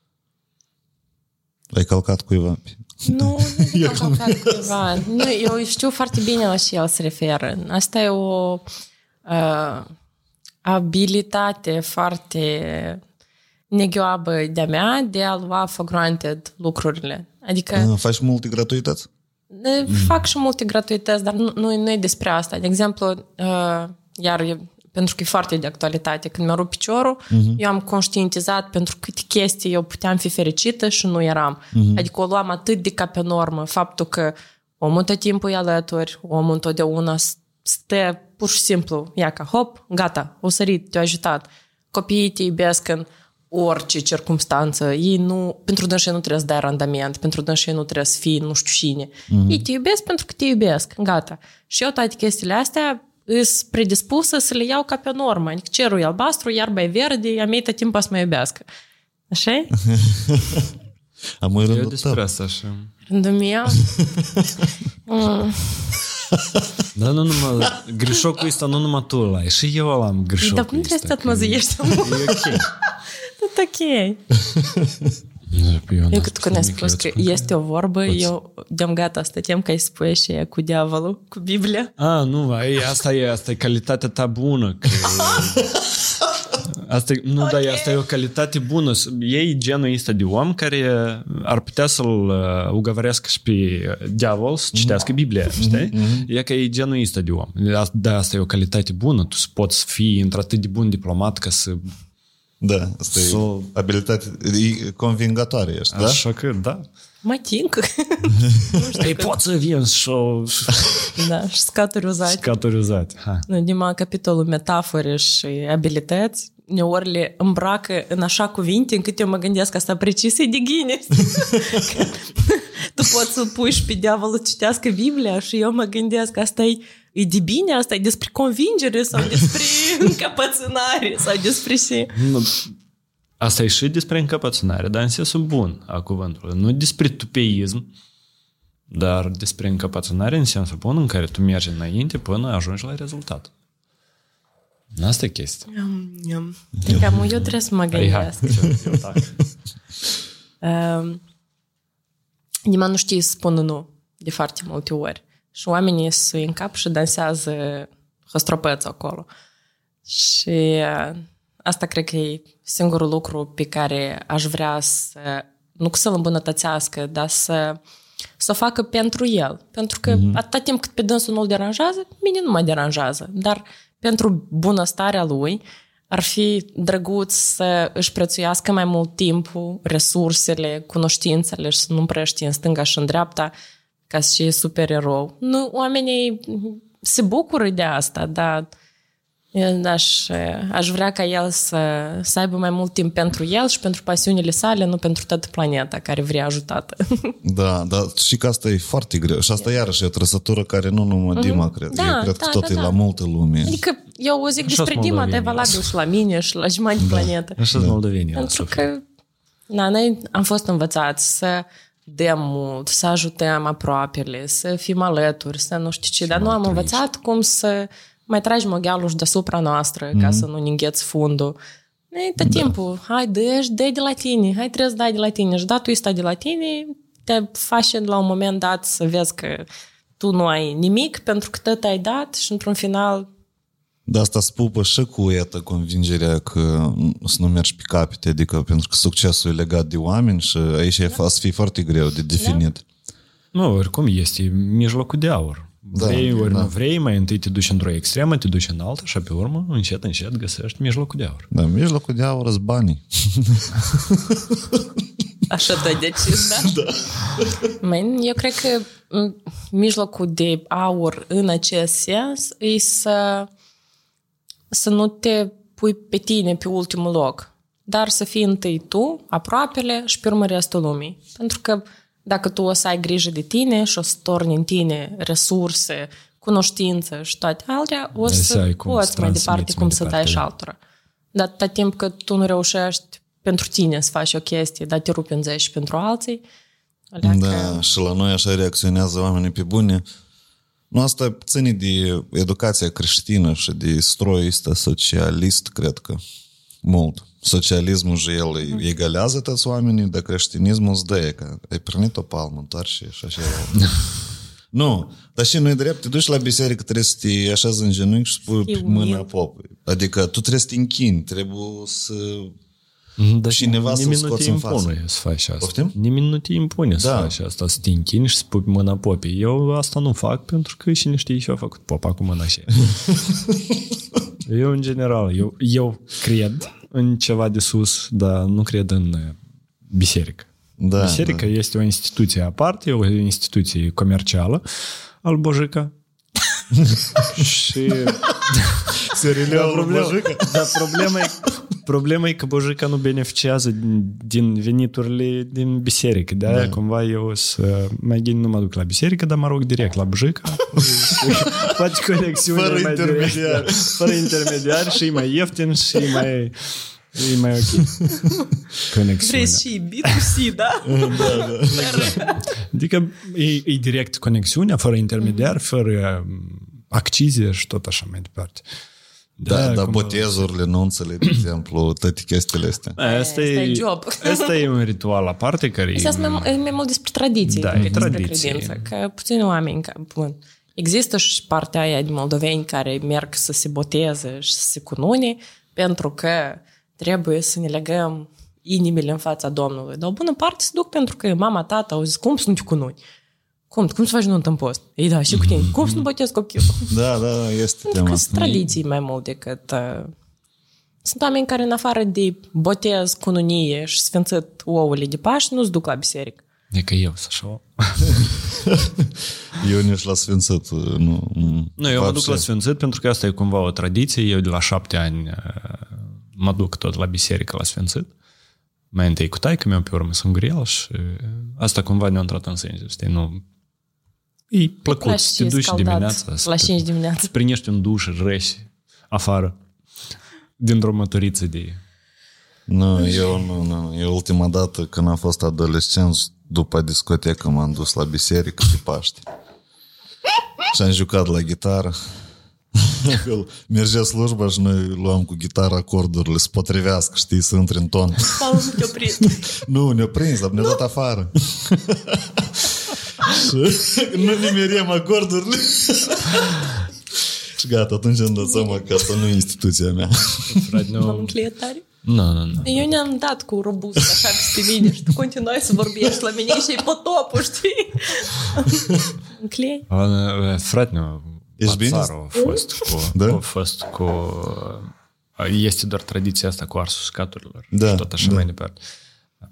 Ai calcat cuiva pe nu, nu calcat cuiva. Nu, eu știu foarte bine la ce el se referă. Asta e o uh, abilitate foarte neghioabă de-a mea de a lua for granted lucrurile. Adică... Uh, faci multe gratuități? Fac și multe gratuități, dar nu, nu, nu e despre asta. De exemplu, uh, iar pentru că e foarte de actualitate. Când mi-a rupt piciorul, uh-huh. eu am conștientizat pentru câte chestii eu puteam fi fericită și nu eram. Uh-huh. Adică o luam atât de ca pe normă faptul că omul tot timpul e alături, omul întotdeauna stă pur și simplu, ia ca hop, gata, o sărit, te-a ajutat. Copiii te iubesc în orice circunstanță. Ei nu, pentru dânsii nu trebuie să dai randament, pentru dânsii nu trebuie să fii nu știu cine. Mm-hmm. Ei te iubesc pentru că te iubesc, gata. Și eu toate chestiile astea îs predispusă să le iau ca pe normă. Adică cerul e albastru, iarba e verde, a mei tot timpul să mă iubească. așa Am mai rândul despre asta așa. Rândul meu? mm. Da, nu numai, greșocul ăsta nu numai tu l-ai, și eu l-am greșocul Dar cum trebuie să te măzăiești? E ok. Tot ok. Eu, eu când ai spus că este o vorbă, Poți. eu de-am gata stăteam ca să spui și cu diavolul, cu Biblia. Ah, nu, asta e, asta e calitatea ta bună. Că... Asta e, nu, okay. da, asta e o calitate bună. Ei genul ăsta de om care ar putea să-l uh, ugăvărească și pe diavol să citească Biblia, mm-hmm. știi? Mm-hmm. E că e genul ăsta de om. Da, asta e o calitate bună. Tu poți fi într-atât de bun diplomat ca să da, asta so, e abilitate e convingătoare ești, da? Așa că, da. Mă ting. Ei pot să vin și Da, și scaturi uzate. Scaturi uzate, hai. Numai capitolul metafore și abilități, uneori le îmbracă în așa cuvinte încât eu mă gândesc asta precis e de Guinness. tu poți să pui și pe diavolul citească Biblia și eu mă gândesc asta e e de bine asta, e despre convingere sau despre încăpățânare sau despre ce? Nu, asta e și despre încăpățânare, dar în sensul bun a cuvântului. Nu despre tupeism, dar despre încăpățânare în sensul bun în care tu mergi înainte până ajungi la rezultat. Asta e chestia. Iam, iam. Cam eu trebuie să mă gândesc. um, nimeni nu știe să spună nu de foarte multe ori și oamenii se încap și dansează hăstropăți acolo. Și asta cred că e singurul lucru pe care aș vrea să, nu să-l îmbunătățească, dar să, să o facă pentru el. Pentru că mm-hmm. atâta timp cât pe dânsul nu-l deranjează, mine nu mă deranjează. Dar pentru bunăstarea lui ar fi drăguț să își prețuiască mai mult timpul, resursele, cunoștințele și să nu împrăști în stânga și în dreapta ca și super erou. Nu, oamenii se bucură de asta, dar aș, aș vrea ca el să, să aibă mai mult timp pentru el și pentru pasiunile sale, nu pentru toată planeta care vrea ajutată. Da, dar și că asta e foarte greu. Și asta iarăși e o trăsătură care nu numai mm-hmm. Dima, cred. Da, eu cred da, că tot da, e da. la multă lume. Adică eu o zic Așa despre Dima, dar e valabil și la mine și la jumătate da. planetă. Așa da. moldovenii. Pentru că na, noi am fost învățați să dăm mult, să ajutăm aproapele, să fim alături, să nu știu ce, dar nu am învățat cum să mai tragi moghealul și deasupra noastră mm-hmm. ca să nu ne îngheți fundul. E tot da. timpul, hai, dă dă de la tine, hai, trebuie să dai de la tine. Și da, tu stai de la tine, te face la un moment dat să vezi că tu nu ai nimic pentru că tot ai dat și într-un final de asta spupă și cu iată convingerea că să nu mergi pe capete, adică pentru că succesul e legat de oameni și aici da. e să fie foarte greu de definit. Da. Nu, oricum este mijlocul de aur. Da, vrei, ori da. nu vrei, mai întâi te duci într-o extremă, te duci în alta și pe urmă, încet, încet, găsești mijlocul de aur. Da, mijlocul de aur sunt banii. Așa te decis, da? da. Man, eu cred că mijlocul de aur în acest sens e să, să nu te pui pe tine pe ultimul loc, dar să fii întâi tu, aproapele și pe urmă restul lumii. Pentru că dacă tu o să ai grijă de tine și o să torni în tine resurse, cunoștință și toate altea, o să poți mai departe cum să dai și altora. Dar atâta timp că tu nu reușești pentru tine să faci o chestie, dar te rupi în zeși pentru alții, da, că... și la noi așa reacționează oamenii pe bune. Nu, asta ține de educația creștină și de stroiul ăsta socialist, cred că, mult socialismul și el egalează toți oamenii, dar creștinismul îți dă că ai primit o palmă, întoarce și așa. nu, dar și nu drept, te duci la biserică, trebuie să te așezi în genunchi și spui pe mâna popului. Adică tu trebuie să te închini, trebuie să dar cineva să scoți în față. să faci asta. Poftim? Nimeni nu te impune da. să faci asta, să te închini și să pui mâna popii. Eu asta nu fac pentru că cine știe ce a făcut popa cu mâna așa. eu, în general, eu, eu cred în ceva de sus, dar nu cred în uh, biserică. Da, Biserica da. este o instituție aparte, o instituție comercială al Bojica. și... Serial problema, dar problema e, problema e că Bojica nu beneficiază din veniturile din biserică. De aia da. cumva eu să mai gând nu mă duc la biserică, dar mă rog direct la Bojica. Poate conexiune fără mai intermediar. Direct, fără intermediar și e mai ieftin și e mai, e mai ok. Conexiune. Vrei și B2C, da? da, da. Exact. Adică e, e direct conexiunea, fără intermediar, fără accizie și tot așa mai departe. Da, da, da botezurile, nunțele, de exemplu, toate chestiile astea. Asta e, job. Asta e un ritual aparte care e... Asta e mai mult despre tradiții. Da, e tradiție. Credință, că puțini oameni, că, bun, există și partea aia de moldoveni care merg să se boteze și să se cunune pentru că trebuie să ne legăm inimile în fața Domnului. Dar o bună parte se duc pentru că mama, tata au zis, cum să nu te cununi? Cum? Cum să faci nuntă în post? Ei, da, și cu tine. Cum să nu botezi copilul? Da, da, este Pentru tema. că sunt tradiții mai mult decât... Uh, sunt oameni care, în afară de botez, cununie și sfințit ouăle de Paști, nu-ți duc la biserică. E că eu sunt așa. eu nici la sfințit nu... Nu, eu mă duc la sfințit pentru că asta e cumva o tradiție. Eu de la șapte ani uh, mă duc tot la biserică la sfințit. Mai întâi cu taică meu, pe urmă sunt grial și uh, asta cumva ne-a intrat în sens, știi, nu E plăcut să te duci scaldat, dimineața. La 5 dimineața. Să primești un duș reci afară dintr-o mătăriță de... Nu, eu nu, nu. Eu ultima dată când am fost adolescent, după discotecă m-am dus la biserică pe Paște. Și am jucat la gitară. Mergea slujba și noi luam cu gitară acordurile să potrivească, știi, să intri în ton. Paul nu te-a prins. nu, ne-a prins, dar ne-a dat afară. nu nimeriem acordurile. și gata, atunci am dat seama că asta nu e instituția mea. Frate, nu... M-am tare? Nu, nu, nu. Eu ne-am dat cu robust, așa că te vine și tu continuai să vorbești la mine și e potopul, știi? Înclei? Frate, nu. Ești bine? A fost cu... da? A fost cu... Este doar tradiția asta cu arsul scaturilor da, și tot așa da. mai departe.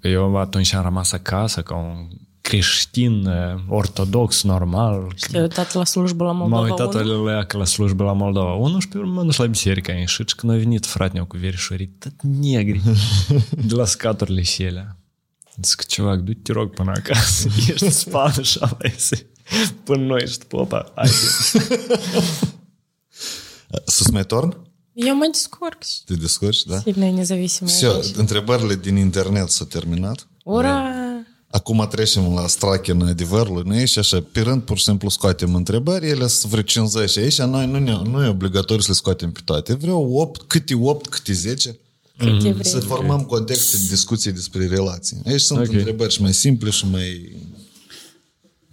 Eu atunci am rămas acasă ca un creștin, ortodox, normal. Și te-ai uitat la slujbă la Moldova M-am uitat 1? la, la slujbă la Moldova 1 și pe urmă m-am dus la biserică, am ieșit și când a venit fratele cu verișorii, tot negri, de la scaturile și ele. Zic, ceva, du te rog până acasă, ești spană și alese. Până noi ești popa, haide. Să-ți mai torn? Eu mă descurc. Te descurci, da? Сильно независимая Все, întrebările din internet s-au terminat. Ura! Acum trecem la strachina adevărului, nu e și așa, pe rând, pur și simplu scoatem întrebări, ele sunt vreo 50 și aici noi nu, ne, nu e obligatoriu să le scoatem pe toate. Vreau 8, câte 8, câte 10. Câte vrei. Să formăm contexte de discuție despre relații. Aici sunt Ok. întrebări și mai simple și mai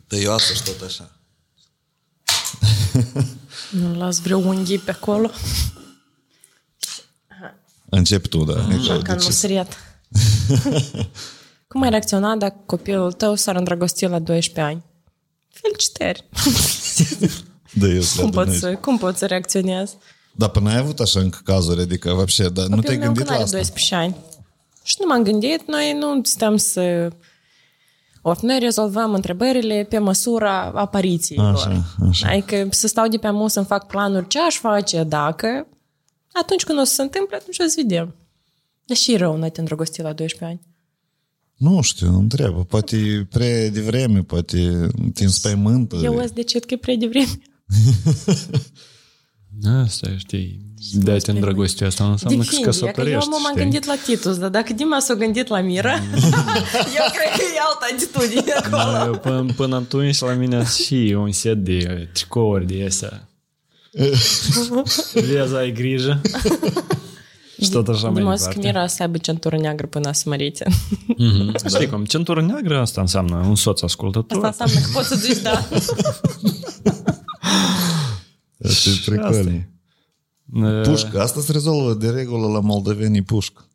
tăioase și tot așa. Nu las vreo unghii pe acolo. Începi tu, da. Așa că nu săriat. Cum ai reacționa dacă copilul tău s-ar îndrăgosti la 12 ani? Felicitări! Da, eu să le Cum poți, adunezi. să, cum poți să reacționezi? Dar până ai avut așa încă cazuri, adică, вообще, dar nu te-ai Copilul meu gândit când la are asta? 12 ani. Și nu m-am gândit, noi nu stăm să... Of, noi rezolvăm întrebările pe măsura aparițiilor. Așa, așa. Adică să stau de pe amu să-mi fac planuri ce aș face dacă... Atunci când o să se întâmple, atunci o să vedem. Dar și rău n-ai te îndrăgosti la 12 ani. Nu știu, nu întreabă. Poate e prea devreme, poate te înspăimântă. Eu îți decid că e prea devreme. Asta e, știi, de a te îndrăgosti asta nu înseamnă că se Depinde, că eu căsătorești, m-am știi? gândit la Titus, dar dacă Dima s-a gândit la Mira, eu cred că e altă atitudine acolo. Da, eu până, până atunci la mine și un set de tricouri de astea. Vezi, ai grijă. Și tot așa mai Dima să departe. Mira să aibă centură neagră până să mărite. Mhm. Știi cum, centură neagră asta înseamnă un soț ascultător. Asta înseamnă că poți să duci, da. Asta e pricol. Uh, Pușcă. Asta se rezolvă de regulă la moldovenii pușcă.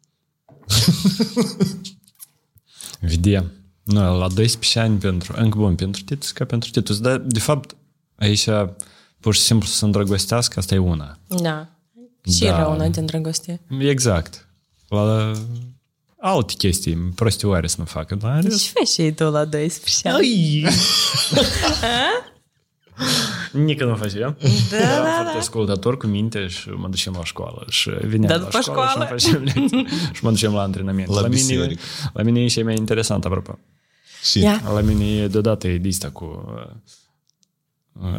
Vedem. Nu, la 12 ani pentru, încă bun, pentru Titus ca pentru Titus. Dar, de fapt, aici pur și simplu să se îndrăgostească, asta e una. Da. Și Da. da. rău înainte îndrăgoste. Exact. La alte chestii prostioare să nu facă, dar în rest- Și fai și tu la 12 ani. Ai! Nică nu facem. Da, Eram da, foarte da. ascultător cu minte și mă ducem la școală și veneam Dar la după școală, școală? și, îmi facem lecții și mă ducem la antrenament. La la, mine, biserică. la mine e și mai interesant, apropo. Și Ia. La mine e deodată e de asta cu uh,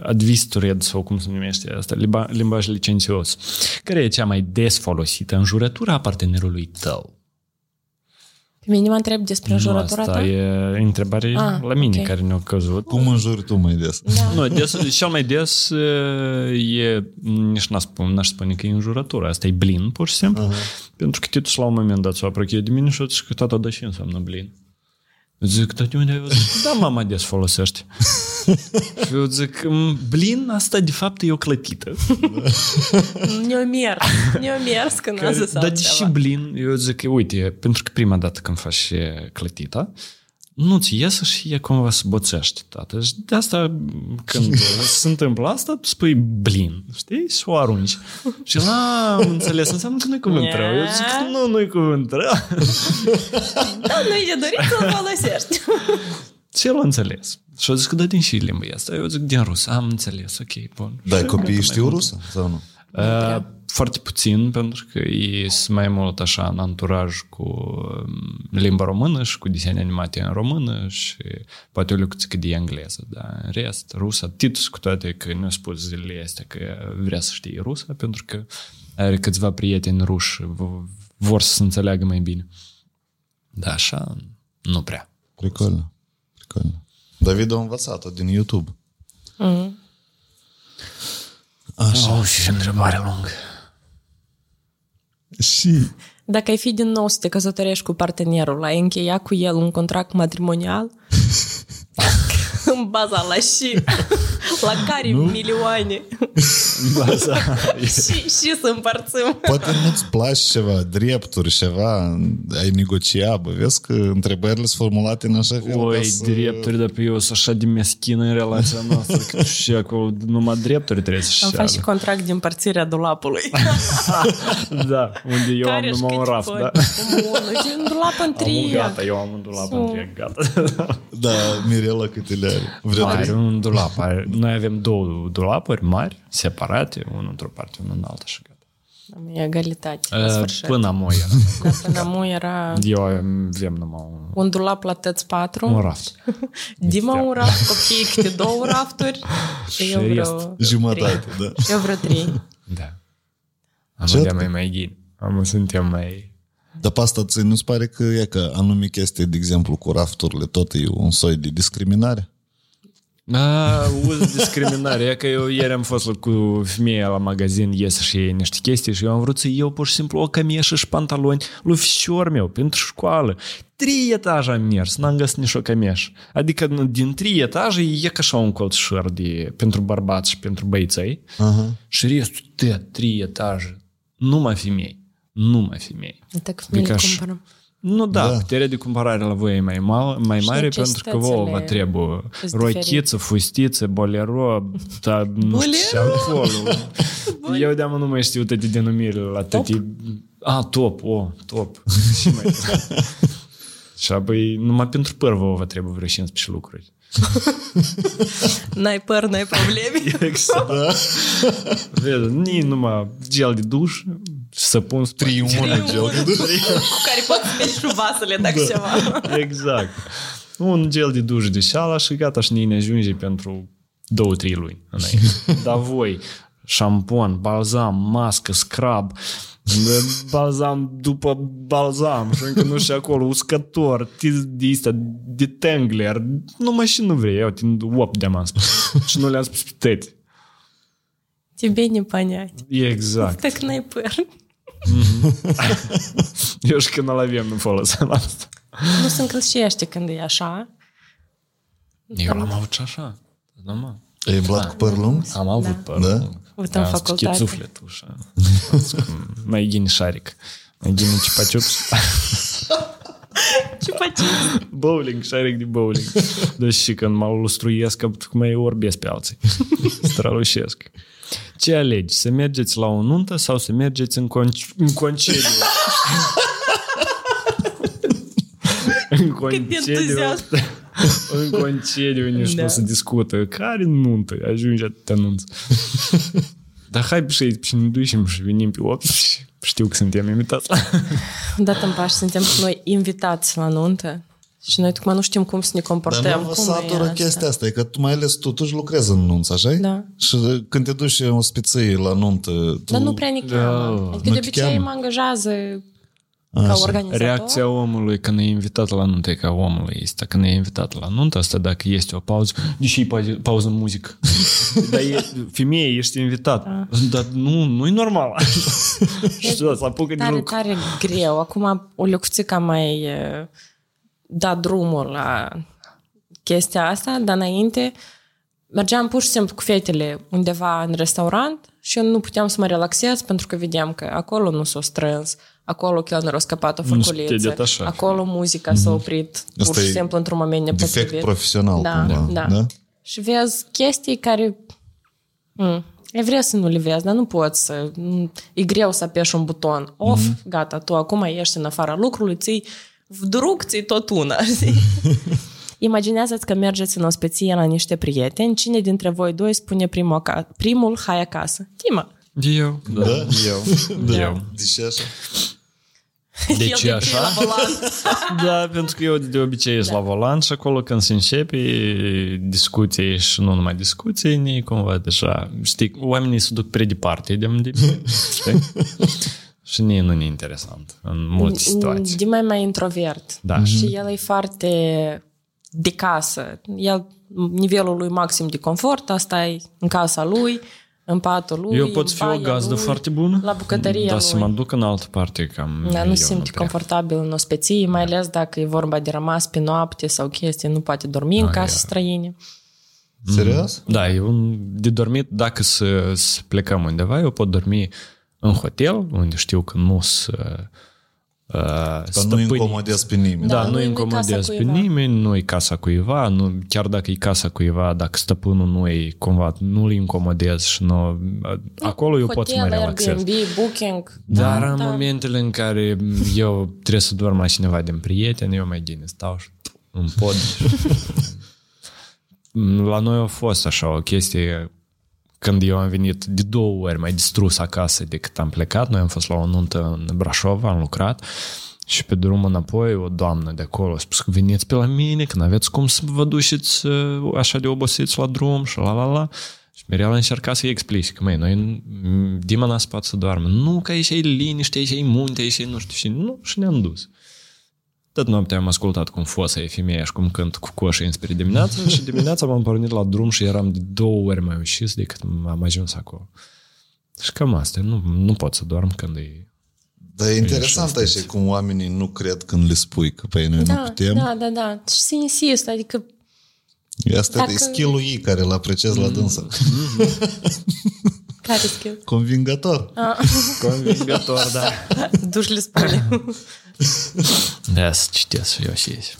advistured sau cum se numește asta, limba, limbaj licențios. Care e cea mai des folosită în jurătura a partenerului tău? Pe mine mă întreb despre înjurătura asta ta? e întrebare Ah, la mine ok. care ne-a căzut. cum înjuri tu mai des? Da. Nu, des, cel mai des uh, e, nici n-aș spune, n-aș spune că e înjurătură, asta e blin, pur și simplu. Uh-huh. Pentru că Titus la un moment dat s-a apropiat de mine și a zis că tata, da și înseamnă blin. Eu Zic, dar de unde ai văzut? Da, mama des folosește. și eu zic, "M, blin, asta de fapt e o clătită. Ne-o mers. Ne-o mers când a zis Dar și altceva. blin, eu zic, uite, pentru că prima dată când faci e, clătita, nu-ți iese și e cumva să boțești, tată. Și de asta, când se întâmplă asta, tu spui blin, știi? Și o arunci. Și la am înțeles, înseamnă că nu-i cuvânt rău. Eu zic, nu, nu-i cuvânt rău. Da, nu e de dorit să-l folosești. Și el a înțeles. Și eu zic, da, din și limba asta. Eu zic, din rusă. Am înțeles, ok, bun. Da, Și copiii mai știu mult. rusă sau nu? Uh, foarte puțin, pentru că ei sunt mai mult așa în anturaj cu um, limba română și cu desene animate în română și poate o lucruță de engleză, dar în rest, rusa, Titus cu toate că nu a spus zilele astea că vrea să știe rusa, pentru că are câțiva prieteni ruși, v- vor să se înțeleagă mai bine. Da, așa, nu prea. Прикольно. Прикольно. David a învățat-o din YouTube. Așa. Oh, și întrebare lungă. Și Dacă ai fi din nou să te căsătorești cu partenerul, ai încheia cu el un contract matrimonial? În baza la și la care milioane Baza. și, și să împărțim. poate nu-ți place ceva, drepturi, ceva, ai negocia, bă, vezi că întrebările sunt formulate în așa fel Oi, ca să... drepturi, dar pe eu sunt așa de meschină în relația noastră, că și acolo numai drepturi trebuie să Am face și șeadă. contract din împărțirea dulapului. Da, unde eu am Care numai un câte raft, făi? da? Unul, și un dulap Am un întreg. gata, eu am un dulap Sunt- întreg, gata. Da, Mirela câte le are. Vreo Are trei? un dulap. Are, noi avem două dulapuri mari, separate, unul într-o parte, unul în alta și gata. Am egalitate, la Uh, sfârșit. Până am o era. Da, până mu era Eu avem numai un, un dulap la tăți patru, un raft. Dima un raft, copiii câte două rafturi și eu Și vreo Jumătate, da. Și eu vreo trei. Da. Am Ce avea atât? mai mai ghini. Am suntem mai... Dar pe asta ți nu-ți pare că e că anume chestie, de exemplu, cu rafturile, tot e un soi de discriminare? A, uz discriminare. E că eu ieri am fost cu femeia la magazin, ies și ei niște chestii și eu am vrut să iau pur și simplu o cămieșă și pantaloni lui fișor meu pentru școală. Trei etaje am mers, n-am găsit nici o cămieșă. Adică din trei etaje e ca așa un colțșor de, pentru bărbați și pentru băiței. Aha. Și restul de trei etaje, numai femei. Numai femei. Так в мире Adică cumpărăm. Nu da, Da. da, puterea de cumpărare la voi e mai, mal, mai mare pentru că vouă vă necesitățile trebuie sunt rochiță, fustiță, bolero, da, nu știu ce acolo. Eu de nu mai știu toate denumirile la toate... A, top, o, top. Și mai Și apoi numai pentru păr vouă vă trebuie vreo 15 lucruri. N-ai păr, n-ai probleme. Exact. Da. Vezi, nici numai gel de duș, săpun spre Triumul gel de duș. Cu care poți speli și vasele dacă ceva. Exact. Un gel de duș de șala și gata și ne ajunge pentru două, trei luni înainte. Dar voi, șampon, balzam, mască, scrub, balzam după balzam și încă nu știu acolo, uscător, tiz de astea, de tangler, numai și nu vrei, eu tin 8 de am spus. Și nu le-am spus pe tăți. Тебе не понять. Exact. Так nu asta. Nu se încălcește când e așa. Eu l-am avut și așa. Normal. E blat cu păr lung? Am avut Da. păr. Da? Uite, în Am facultate. schit sufletul așa. Mai gine șaric. Mai gine cipaciups. Ce faci? bowling, șaric de bowling. Deci și când mă lustruiesc, cum mai orbesc pe alții. Strălușesc. Ce alegi? Să mergeți la o nuntă sau să mergeți în, con- în concediu? în concediu. entuziasm. în concediu nici Da. nu se discută. Care nuntă? Ajunge atâta nunță. Dar hai și, și ne ducem și venim pe 8 și știu că suntem invitați. Odată în Paști suntem și noi invitați la nuntă și noi tocmai nu știm cum să ne Dar comportăm. nu vă cum satură e asta? chestia asta, e că tu mai ales tu, tu și lucrezi în nunță, așa Da. Și când te duci în ospiței la nuntă, tu... Dar nu prea ne cheamă. Da. Adică Nu de te obicei cheamă? mă angajează ca Așa. organizator. Reacția omului când e invitat la nuntă e ca omului este. Când e invitat la nuntă, asta dacă este o pauză, deși e pauze- pauză în muzică. Dar e, femeie, ești invitat. Dar nu, nu-i normal. și da, să apucă de Tare, lucru. tare greu. Acum o lecuțică am mai eh, dat drumul la chestia asta, dar înainte mergeam pur și simplu cu fetele undeva în restaurant și eu nu puteam să mă relaxez pentru că vedeam că acolo nu s-o strâns, acolo chelnerul a scăpat o Nu se furculiță, te detașa. acolo muzica s-a oprit pur Asta și e simplu într-un moment Defect nepotrivit. profesional, Da, cumva. da. da? Și vezi chestii care... Mm, e vrea să nu le vezi, dar nu poți să... mm, E greu să apeși un buton. Off, Mhm. gata, tu acum ești în afara lucrului, ții vdruc, ții tot una. știi? Imaginează-ți că mergeți în ospeție la niște prieteni, cine dintre voi doi spune primul, aca- primul hai acasă? Tima. Eu, da, Da? eu, eu. De ce așa? De El ce de așa? la volan. Da, pentru că eu de obicei ești la volan și acolo când se începe discuții și nu numai discuții, ne cumva deja, știi, oamenii se duc prea departe de unde, știi? Și nici nu e interesant în multe situații. De mai mai introvert. Da. Și el e foarte de casă. El, nivelul lui maxim de confort, asta e în casa lui, în patul lui, Eu pot fi în o baia gazdă lui, foarte bună, La bucătăria dar lui. să mă duc în altă parte cam Da, eu nu se simte prea. confortabil în ospeție, mai ales dacă e vorba de rămas pe noapte sau chestii, nu poate dormi în Ah, casă ia. străine. Serios? Da, e un, de dormit, dacă să, să plecăm undeva, eu pot dormi în hotel, unde știu că nu să uh, Dar nu incomodez pe nimeni. Da, Da, nu nu-i incomodez casa pe cuiva. nimeni, nu e casa cuiva, nu, chiar dacă e casa cuiva, dacă stăpânul nu e cumva, nu-l incomodez și nu, acolo eu pot să mă Hotel, relaxez. Airbnb, booking. Dar da, în da. momentele în care eu trebuie să dorm la cineva din prieten, eu mai bine stau și în pod. la noi a fost așa o chestie când eu am venit de două ori mai distrus acasă decât am plecat. Noi am fost la o nuntă în Brașov, am lucrat și pe drum înapoi o doamnă de acolo a spus că veniți pe la mine, că n-aveți cum să vă duceți uh, așa de obosiți la drum și la la la. Și Mirela încerca să-i explice că, măi, noi, Dima n-a spus să doarmă. Nu, că aici e liniște, aici e munte, aici e nu știu și nu, și ne-am dus. Tot noaptea am ascultat cum fosa e femeia și cum cânt cu coșe înspre dimineață și dimineața m-am pornit la drum și eram de două ori mai ușis decât am ajuns acolo. Și cam asta, nu, nu pot să dorm când e... Dar e interesant așa cum oamenii nu cred când le spui că pe ei noi Da, nu putem. da, da, da. Și să insist, adică Asta Dacă- e skill-ul ei care îl apreciez la dânsă. care skill? Convingător. Convingător, da. Duci le spune. Da, să citesc și eu și aici.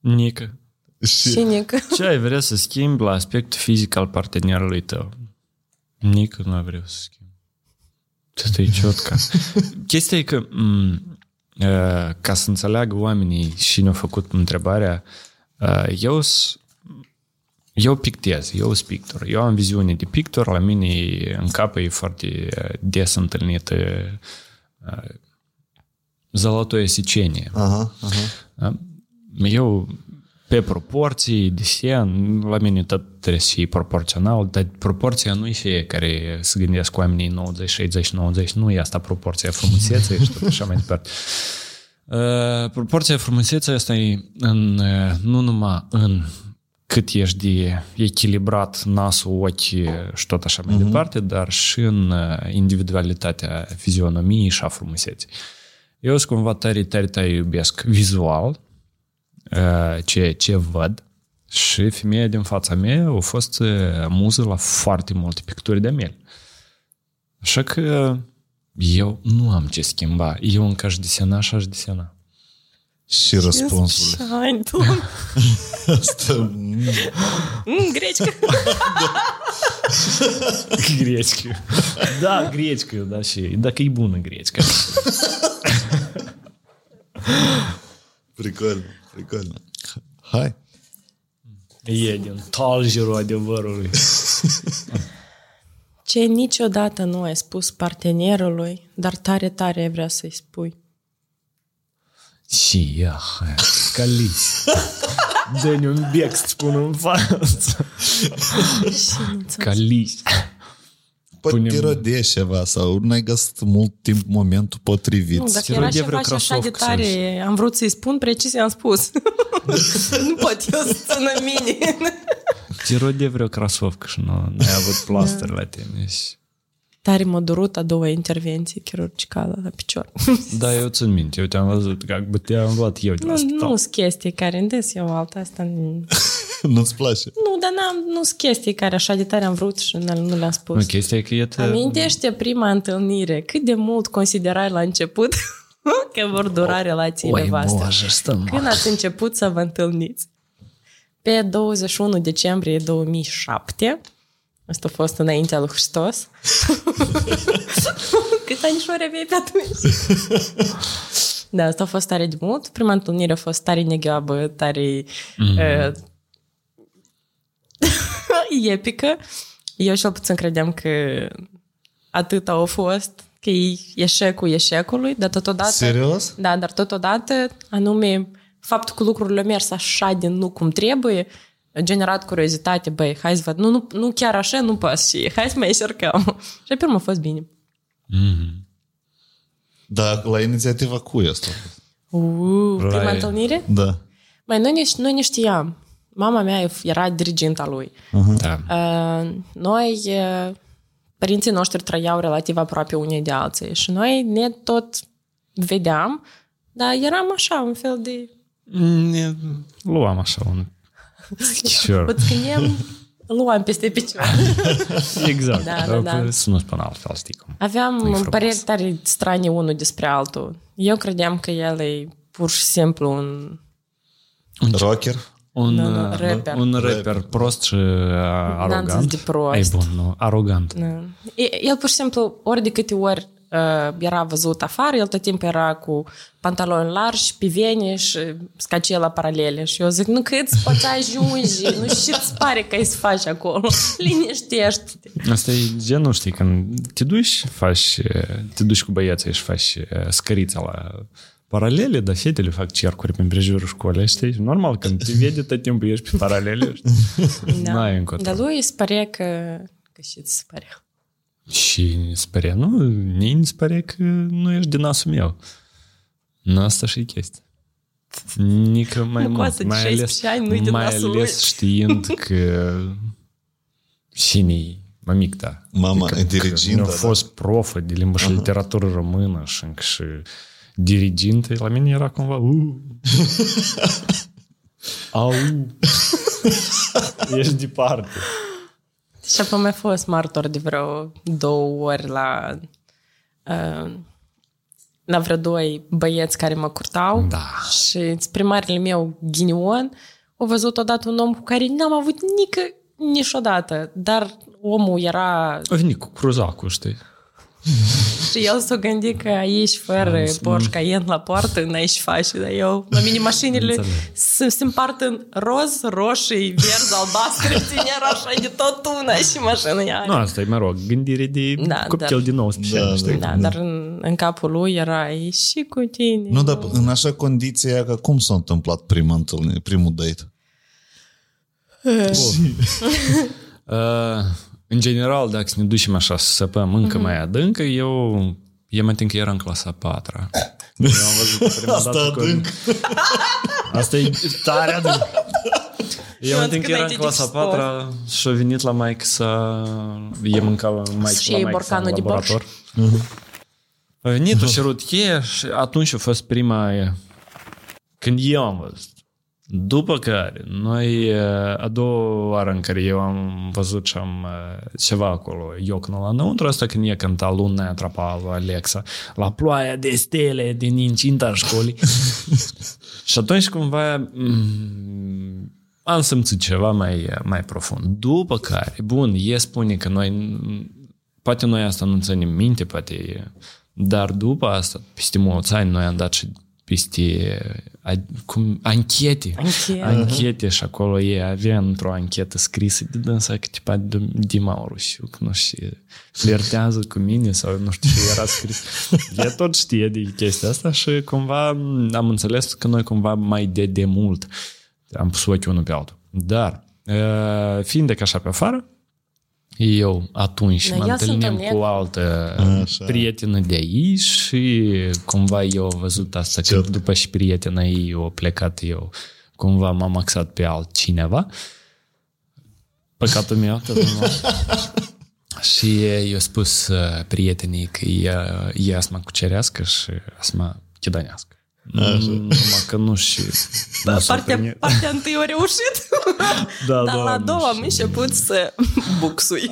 Nică, Și Cine că... ce ai vrea să schimbi la aspectul fizic al partenerului tău? Nică nu vreau să schimb. Tot e ciotca. Chestia e că m, uh, ca să înțeleagă oamenii și ne-au făcut întrebarea, uh, eu s- eu pictez, eu sunt pictor. Eu am viziune de pictor, la mine în cap e foarte uh, des întâlnită uh, zălătoie sicenie. Aha, aha. Da? Eu, pe proporții, desen, la mine tot trebuie să fie proporțional, dar proporția nu e fiecare să gândesc oamenii 90, 60, 90, nu e asta proporția frumuseței și tot așa mai departe. Uh, proporția frumuseței asta e în, uh, nu numai în cât ești de echilibrat nasul, ochi și tot așa mai departe, dar și în uh, individualitatea fizionomiei și a frumuseții. Eu sunt cumva tare, tare, tare iubesc vizual uh, ce, ce văd și femeia din fața mea a fost uh, muză la foarte multe picturi de miel. Așa că eu nu am ce schimba. Eu încă aș desena și aș desena. Și răspunsul. Ai, tu. Asta, mm, Mm, grecică. Гречка. Da, гречка, da, și dacă e bună grecca. pricol, pricol. Hai. E din taljerul adevărului. Ce niciodată nu ai spus partenerului, dar tare, tare ai vrea să-i spui. Și ia, hai, caliți. Dă-ne un bec, să spun în față. Caliți. Poate Punem- te rodești ceva sau n-ai găsit mult timp momentul potrivit. Nu, dacă Ți era rog de ceva vreo și așa de crasovcă tare, am vrut să-i spun, precis i-am spus. nu pot eu să țină mine. Ți rode vreo crasovcă și nu ai avut plaster la tine. și- Tare m-a durut a doua intervenție chirurgicală la picior. Da, eu țin minte, eu te-am văzut, că bă, te-am luat eu de la nu, spital. nu sunt chestii care îmi des eu alta asta. Nu, Nu-ți place? Nu, dar n-am, nu sunt chestii care așa de tare am vrut și nu, nu le-am spus. Nu, chestia e că e te... Amintește prima întâlnire. Cât de mult considerai la început că vor dura relațiile Oi, voastre? bože, stăm. Când ați început să vă întâlniți? Pe 21 decembrie 2007, asta a fost înaintea lui Hristos. Câți anișori aveai pe atunci? Da, asta a fost tare de mult. Prima întâlnire a fost tare negheabă, tare mm. uh, epică. Eu cel puțin credeam că atât a fost, că e eșecul eșecului, dar totodată... Serios? Da, dar totodată, anume, faptul că lucrurile au mers așa din nu cum trebuie, a generat curiozitate, băi, hai să văd, nu, nu, nu chiar așa, nu pas și hai să mai încercăm. Și pe urmă a fost bine. Dar la inițiativa cui asta? Uh, prima Rai. întâlnire? Da. Mai noi, ne- noi ne știam. Mama mea era diriginta lui. Da. Uh, noi, uh, părinții noștri trăiau relativ aproape unii de alții și noi ne tot vedeam, dar eram așa, un fel de... Ne luam așa un schișor. Îți țineam, luam peste picior. Exact. Da, da, da. Să nu spun altfel, știi cum. Aveam frumos. păreri tare strane unul despre altul. Eu credeam că el e pur și simplu un... Rocker? Un, Nu, nu, uh, rapper. un rapper prost și uh, arogant. zis de prost. Ai bun, nu, arogant. Da. E- El pur și simplu, ori de câte ori uh, era văzut afară, el tot timpul era cu pantaloni largi, piveni și scacie la paralele. Și eu zic, nu cât poți ajungi, nu știu ce-ți pare că ai să faci acolo. Liniștește-te. Asta e genul, știi, când te duci, faci, uh, te duci cu băieții și faci uh, scărița la paralele, dar fetele fac cercuri prin prejurul școlii, știi? Normal, când te vede tot timpul ești pe paralele, știi? Da. N-ai încotro. Dar lui îi se pare că... Că și ți se pare. Și se părea, nu, nici se pare că nu ești din nasul meu. Nu asta și e chestia. Nică mai Nu, mult. coasă, de mai 16 ani nu-i din mai nasul lui. ales știind că cine mămic, da. Mama Adică e că dirigintă, Mi-a da. fost profă de limbă și literatură română și încă și dirigintă. La mine era cumva uh. Au. Ești departe. Și apoi mai fost martor de vreo două ori la... Uh, la vreo doi băieți care mă curtau. Da. Și primarele meu, ghinion, au văzut odată un om cu care n-am avut nică, niciodată. Dar omul era... A venit cu cruzacul, știi? Și el s-a gândit că aici, fără Porsche Cayenne la poartă, n-ai și face. Dar eu, la mine mașinile Înțeleg. se, se împart în roz, roșii, verzi, albastre, ține așa de tot una și mașina ea. Nu, asta e, mă rog, gândire de Da, da, copil dar- din 19 ani, știi? Da, dar în, în capul lui era "E și cu tine. Nu, dar în așa condiție, că cum s-a întâmplat prima întâlnire, primul date? Uh, în general, dacă ne ducem așa să săpăm încă Mhm. mai adânc, eu, eu mă că era în clasa a patra. Eu am văzut prima Asta dată cu- adânc. Asta e tare adânc. Eu mă atunci că când era ai în citit clasa a sport. patra și a venit la maică să... E mânca maică Și la iei maică sa în borcanul de borș. laborator. A venit, a cerut cheie și atunci a fost prima... Când eu am văzut. După care, noi, eh, a doua oară în care eu am văzut și am eh, ceva acolo, iocnul la înăuntru, asta când e cânta luna atrapa lui Alexa, la ploaia de stele din incinta școlii. și atunci cumva mm, am simțit ceva mai, mai profund. După care, bun, e spune că noi, poate noi asta nu ținem minte, poate, e- dar după asta, peste mulți ani, noi am dat și peste a, cum, anchete. Anchete. Anchete și acolo e, avea într-o anchetă scrisă de dânsa că tipa de, de Maurusiuc, nu știu, flirtează cu mine sau nu știu ce era scris. Ea tot știe de chestia asta și cumva am înțeles că noi cumva mai de, de mult am pus ochiul unul pe altul. Dar, uh, fiind de ca așa pe afară, eu atunci Da, mă ea se întâlneam întâlnea. cu o altă Așa. prietenă de aici și cumva eu am văzut asta că după și prietena ei o plecat eu cumva m-am axat pe altcineva păcatul meu tot normal. și eu spus uh, prietenii că e, e asma cucerească și asma chidănească numai că nu și Da, nu s-o partea, prinde- partea întâi a reușit, Da, dar la a doamne, doua am și- început să buxui.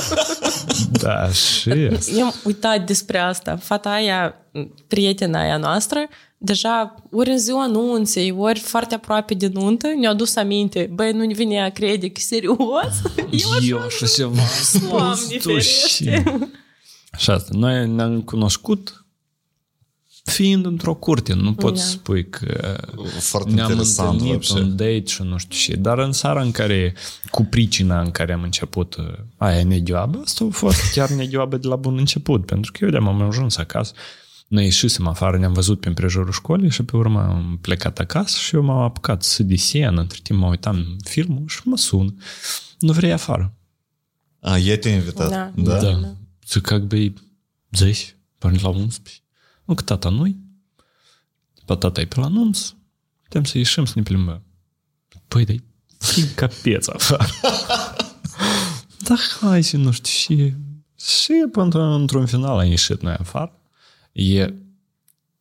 da și asta. Eu am uitat despre asta. Fata aia, prietena aia noastră, deja ori în ziua nunței, ori foarte aproape de nuntă, ne-a adus aminte, băi, nu-ne vine a crede că serios? Eu Eu și ceva Doamne spus tu și... ferește. Și asta, noi ne-am cunoscut fiind într-o curte, nu pot Da. să spui că Foarte ne-am interesant, întâlnit вообще. un date și nu știu ce, dar în seara în care, cu pricina în care am început uh, aia negioabă, asta a fost chiar negioabă de la bun început, pentru că eu de-am am ajuns acasă, noi ieșisem afară, ne-am văzut pe împrejurul școlii și pe urmă am plecat acasă și eu m-am apucat să desen, între timp mă uitam filmul și mă sun. Nu vrei afară? A, e te-a invitat? Da. da. Да. Ты как бы здесь, парни la 11. Nu că tata nu Pe tata e pe la anunț. Putem să ieșim să ne plimbăm. Păi, dar e capeț afară. da, hai și nu știu și... Și până într-un final am ieșit noi afară. E,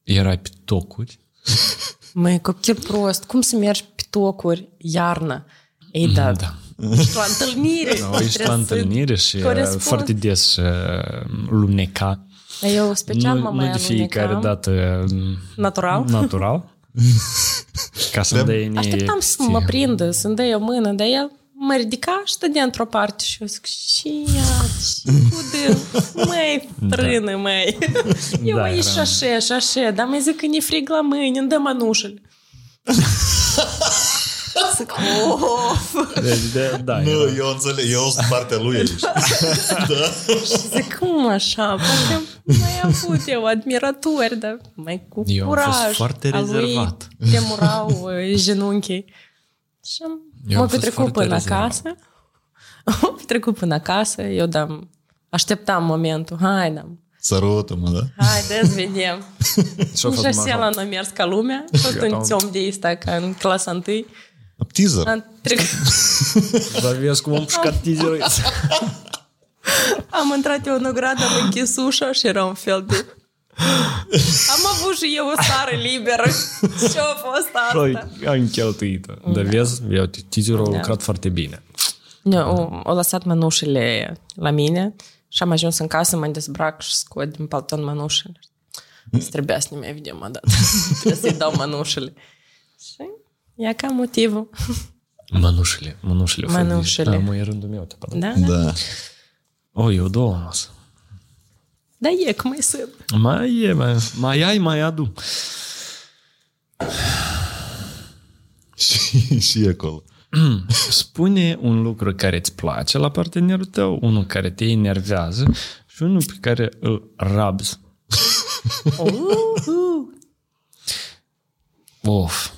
era pe tocuri. Măi, copil prost, cum să mergi pe tocuri iarnă? Ei, da, Da. ești la întâlnire. No, ești la trebuie să întâlnire și uh, corespunzi. foarte des uh, luneca. Eu special mă nu, mai nu de fiecare alunecam. dată Natural? Natural. Ca să dai Așteptam să mă prindă, să-mi dea o mână, dar el mă ridica și stădea într-o parte și eu zic, și ia, și cu de, măi, frână, măi. Eu Da, aici și era- așa, și așa, dar mai zic că ne frig la mâini, îmi dă mănușele. Zic, of! Deci, de, da, Nu, era- eu înțeleg, eu sunt partea lui aici. Zic, cum așa? Poate mai avut eu admiratori, dar mai cu Eu am curaj. fost foarte A lui rezervat. Tremurau uh, genunchii. Și am, Eu m-am am fost petrecut foarte până rezervat. acasă. Am petrecut până acasă. Eu dam, așteptam momentul. Hai, dam. Sărută-mă, da? Hai, dă vedem. Și-a Și fost așa major. la n-a mers ca lumea. Și atunci om de ăsta ca în clasa întâi. Teaser. Am, trecut, Dar vezi cum am pușcat teaserul am intrat eu în ogradă, am închis ușa și era un fel de... Am avut și eu o sară liberă. Ce a fost asta? Și am cheltuit-o. Dar vezi, eu, teaserul a lucrat foarte bine. Nu, au, au lăsat mănușile la mine și am ajuns în casă, mă dezbrac și scot din palton mănușile. Îți trebuia să ne mai vedem o dată. Trebuie să-i dau mănușile. Și e ca motivul. Mănușile, mănușile. foarte- Mănușile. Da, mă, e rândul meu. Te Da, da. Da. O, eu două am luat. Da, e cum mai sunt. Mai e, mai, mai ai, mai adu. și, și e acolo. Spune un lucru care îți place la partenerul tău, unul care te enervează și unul pe care îl rabzi. Of.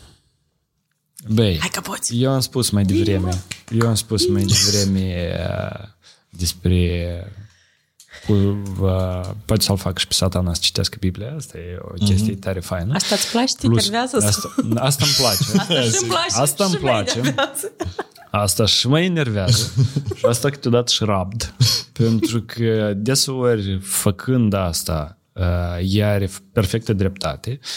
Băi, Hai că poți. eu am spus mai devreme, eu am spus mai devreme uh, despre cu, uh, poate să-l fac și pe satana să citească Biblia, asta e o chestie tare faină. Asta îți place? Te Plus, enervează? asta, asta îmi place. Asta și-mi place. Asta îmi și mă place. enervează. Asta și mă enervează și asta câteodată și rabd. Pentru că deseori făcând asta, uh, ea are perfectă dreptate uh,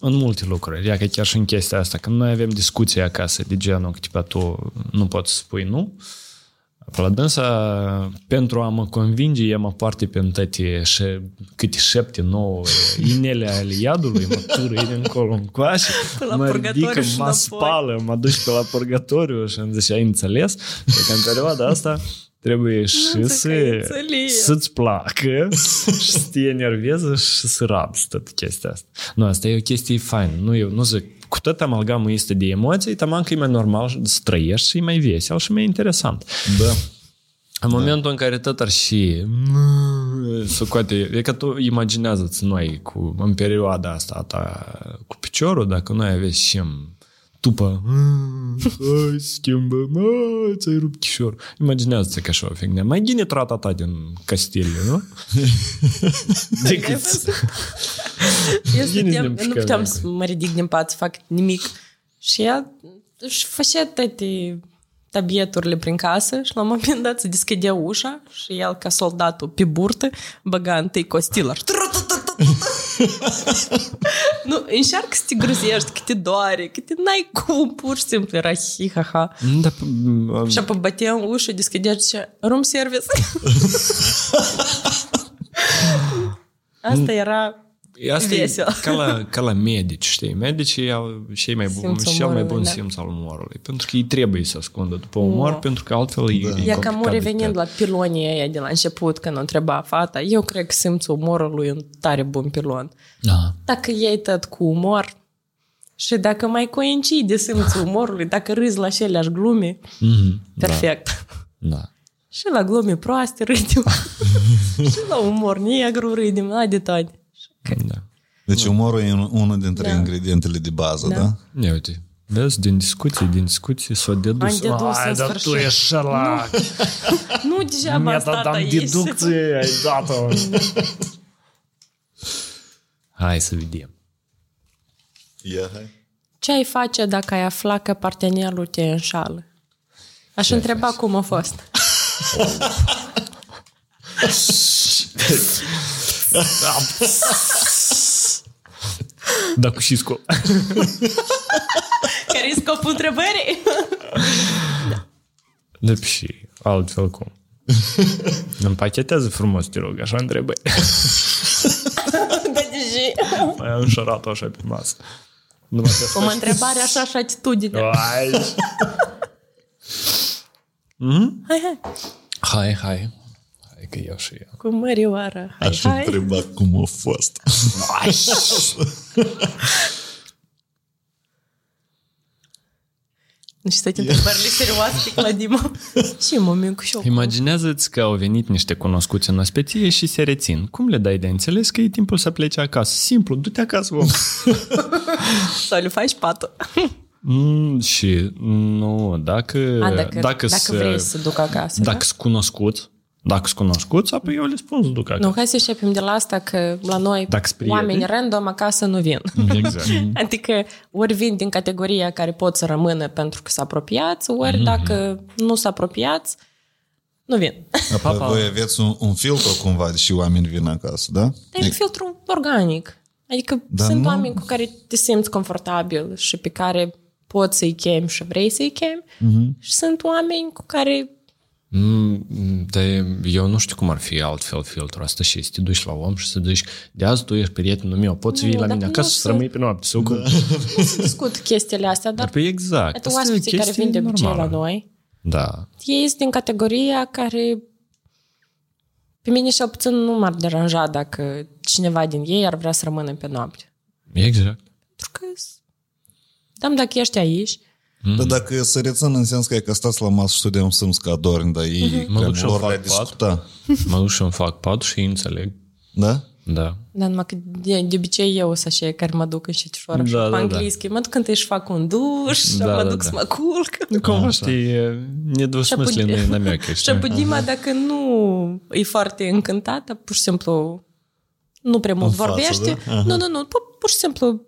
în multe lucruri. Ia că chiar și în chestia asta, când noi avem discuții acasă de genul că tipa, tu nu poți să spui nu, la dânsa, pentru a mă convinge, ea mă poartă pe toate și câte șapte, nouă inele ale iadului, mă tură din încolo în coașe, Pe la mă purgatoriu ridică, și mă înapoi. spală, mă duci pe la purgatoriu și îmi zice, ai înțeles? Că în perioada asta trebuie și zic că să, ai înțeles. să-ți placă și să te enerveze și să rabzi tot chestia asta. Nu, asta e o chestie faină. Nu, eu nu zic, cu tot amalgamul este de emoții, taman că e mai normal să trăiești și e mai vesel și mai interesant. Da. În momentul în care tot ar și să coate, e că tu imaginează-ți noi cu, în perioada asta a ta cu piciorul, dacă noi aveți și tupă, hai schimbă, mă, ți-ai rupt chișor. Imaginează-ți că așa o fignia. Mai gine trata ta din Castilie, nu? Decât Eu, Bine stăteam, ne-am eu nu pușcat puteam acolo. să mă ridic din pat, să fac nimic. Și ea își făcea toate tabieturile prin casă și la un moment dat se deschidea ușa și el, ca soldatul pe burtă, băga întâi costilă. Nu, încearcă să te gruzești, că te doare, că te n-ai cum, pur și simplu era hi-ha-ha. da, Și apoi bătea în ușă, deschidea și zicea, room service. Asta era Asta e Vesel. ca la, ca la medici, știi? Medicii au cei mai bun, Simțul cel mai umorului, bun da. simț al umorului. Pentru că ei trebuie să ascundă după umor, pentru că altfel da. e, e E complicat cam de revenind tăiat. la pilonii aia de la început, când o întreba fata, eu cred că simțul umorului e un tare bun pilon. Da. Dacă iei tot cu umor și dacă mai coincide simțul umorului, dacă râzi la aceleași glume, Mhm. perfect. Da. Și la glume proaste râdem. și la umor negru râdem, la de toate. Da. Deci umorul e un- unul dintre Da. ingredientele de bază, Da. da? Ia uite, vezi, din discuții, din discuții s-o dedus. Am dedus Ai, în dar tu sfârșit. ești șalac. Nu degeaba Mi-a dat asta am aici. deducție, ai dat-o. Hai să vedem. Ia, hai. Ce ai face dacă ai afla că partenerul te înșală? Aș Ce ai întreba face? cum a fost. Da, cu și scop. Care e scopul întrebării? Da, și altfel cum. Împachetează frumos, te rog, așa întrebări. da, deși. Mai am șarat-o așa pe masă. Numai că Cum întrebare, așa și atitudine. Hai. Hai, hai. Hai, hai. Hai că iau și eu. Cu mărioară. Hai, Aș hai. întreba cum a fost. Nu știu toate întrebările serioase pe la Dima. Și moment cu șoc. Imaginează-ți că au venit niște cunoscuți în ospeție și se rețin. Cum le dai de înțeles că e timpul să plece acasă? Simplu, du-te acasă, om. Sau le faci patul. Mm, și nu, dacă, A, dacă, dacă, s- vrei să duc acasă, dacă da? sunt cunoscuți, dacă sunt cunoscuți, apoi eu le spun să duc acasă. Nu, hai să începem de la asta că la noi Dacă sunt prieteni. oameni random acasă nu vin. Exact. Adică ori vin din categoria care pot să rămână pentru că s apropiați, ori Mhm. dacă nu s apropiați, nu vin. Apoi voi aveți un, un filtru cumva și oameni vin acasă, da? Dar e un filtru organic. Adică Dar sunt nu- oameni cu care te simți confortabil și pe care poți să-i chemi și vrei să-i chemi. Mhm. Și sunt oameni cu care Mm, Dar eu nu știu cum ar fi altfel filtrul ăsta și să te duci la om și să zici de azi tu ești prietenul meu, poți vii Nu, la dar mine nu acasă să- să rămâi pe noapte. Sau cum? nu se discut chestiile astea, dar Dar pe exact. Iată, Asta e o oaspeții care chestie vin de obicei la normală. noi, Da. ei sunt din categoria care pe mine și puțin nu m-ar deranja dacă cineva din ei ar vrea să rămână pe noapte. Exact. Pentru că dăm dacă ești aici, Mm-hmm. Dar dacă sărețăn în sens că e că stați la masă și studiam sâms ca dorni, dar ei mm-hmm. mă duc și lor fac discuta. Pat, mă duc și îmi fac pat și înțeleg. Da? Da. Da, numai că de, de obicei eu sunt așa care mă duc în șetișoară da, da, da, anglischi. Da. Mă duc când își fac un duș, da, mă da, duc da, să mă culc. Nu cum știi, nedvosmislene nameacă. Și Dima, dacă nu e foarte încântată, pur și simplu nu prea mult vorbește. Da? Nu, nu, nu, pur și simplu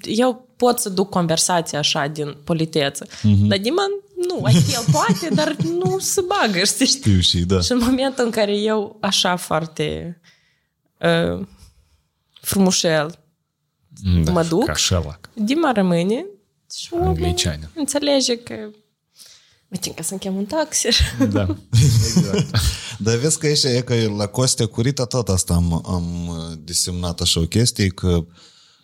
eu pot să duc conversația așa din politeță. Mhm. Dar Dima nu, adică el poate, dar nu se bagă, știi? Știu și, da. Și în momentul în care eu așa foarte uh, frumușel Da, mă duc. Ca șelac. Dima rămâne și omul Angliciană. înțelege că Uite că să-mi chem un taxi. Da. Dar vezi că aici e că la Costea Curita tot asta am, am desemnat așa o chestie că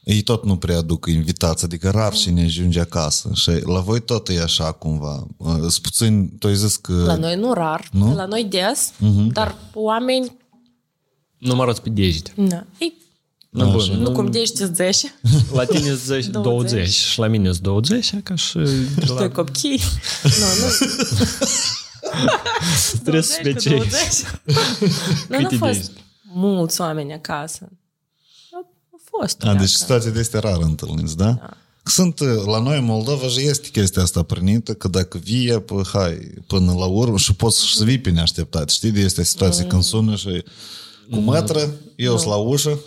ei tot nu prea aduc invitați, adică rar și ne ajunge acasă. Și la voi tot e așa cumva. Sunt puțin, tu ai zis că... La noi nu rar, Nu? la noi des, Mhm. dar oameni, Nu mă arăți pe degete. na, ei, Nu, bun. nu cum de ești 10, La tine e 10, 20. 20 și la mine e 20, ca și și la... doi copii. Nu, nu. Trebuie să 20 cu specii. 20. Nu, nu Câte au fost ești? mulți oameni acasă. Au au fost. A, deci acasă. situații de astea rar întâlniți, da? da? Sunt, la noi în Moldova și este chestia asta prinită, că dacă vie, pă, hai, până la urmă și poți să vii pe neașteptat. Știi de este situație Mm. când sună și cu mătră, eu sunt la ușă,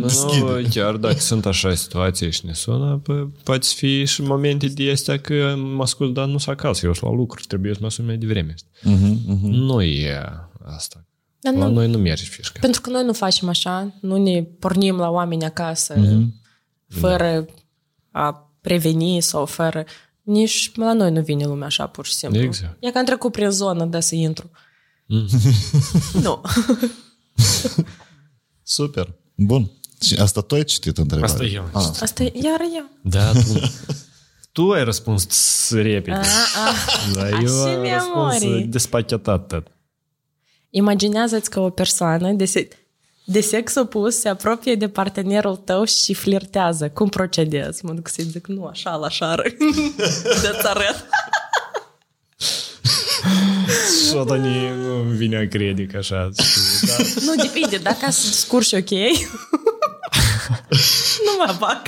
deschide. Nu, chiar dacă sunt așa situații și ne sună, pă, poate fi și momente de astea că mă ascult, dar nu sunt acasă, eu sunt la lucru, trebuie să mă sun mai devreme. Uh-huh, uh-huh. Nu e asta. Dar La nu, noi nu merge fișca. pentru că noi nu facem așa, nu ne pornim la oameni acasă Mhm. fără a preveni sau fără... Nici la noi nu vine lumea așa, pur și simplu. Exact. E că am trecut prin zonă, da, să intru. nu. Super. Bun. Și asta tu ai citit întrebarea? Asta eu. Ah. Asta e iar eu. Da, tu, tu ai răspuns repede. A, a. Da, Așa eu am mi-a răspuns mori. despachetat tot. Imaginează-ți că o persoană de, se- de sex opus se apropie de partenerul tău și flirtează. Cum procedezi? Mă duc să-i zic, nu, așa, la șară. De-ți arăt. Что-то не ну, vine a crede că așa. știi, Da. Nu, depinde. Dacă să discurși ok, nu mă fac.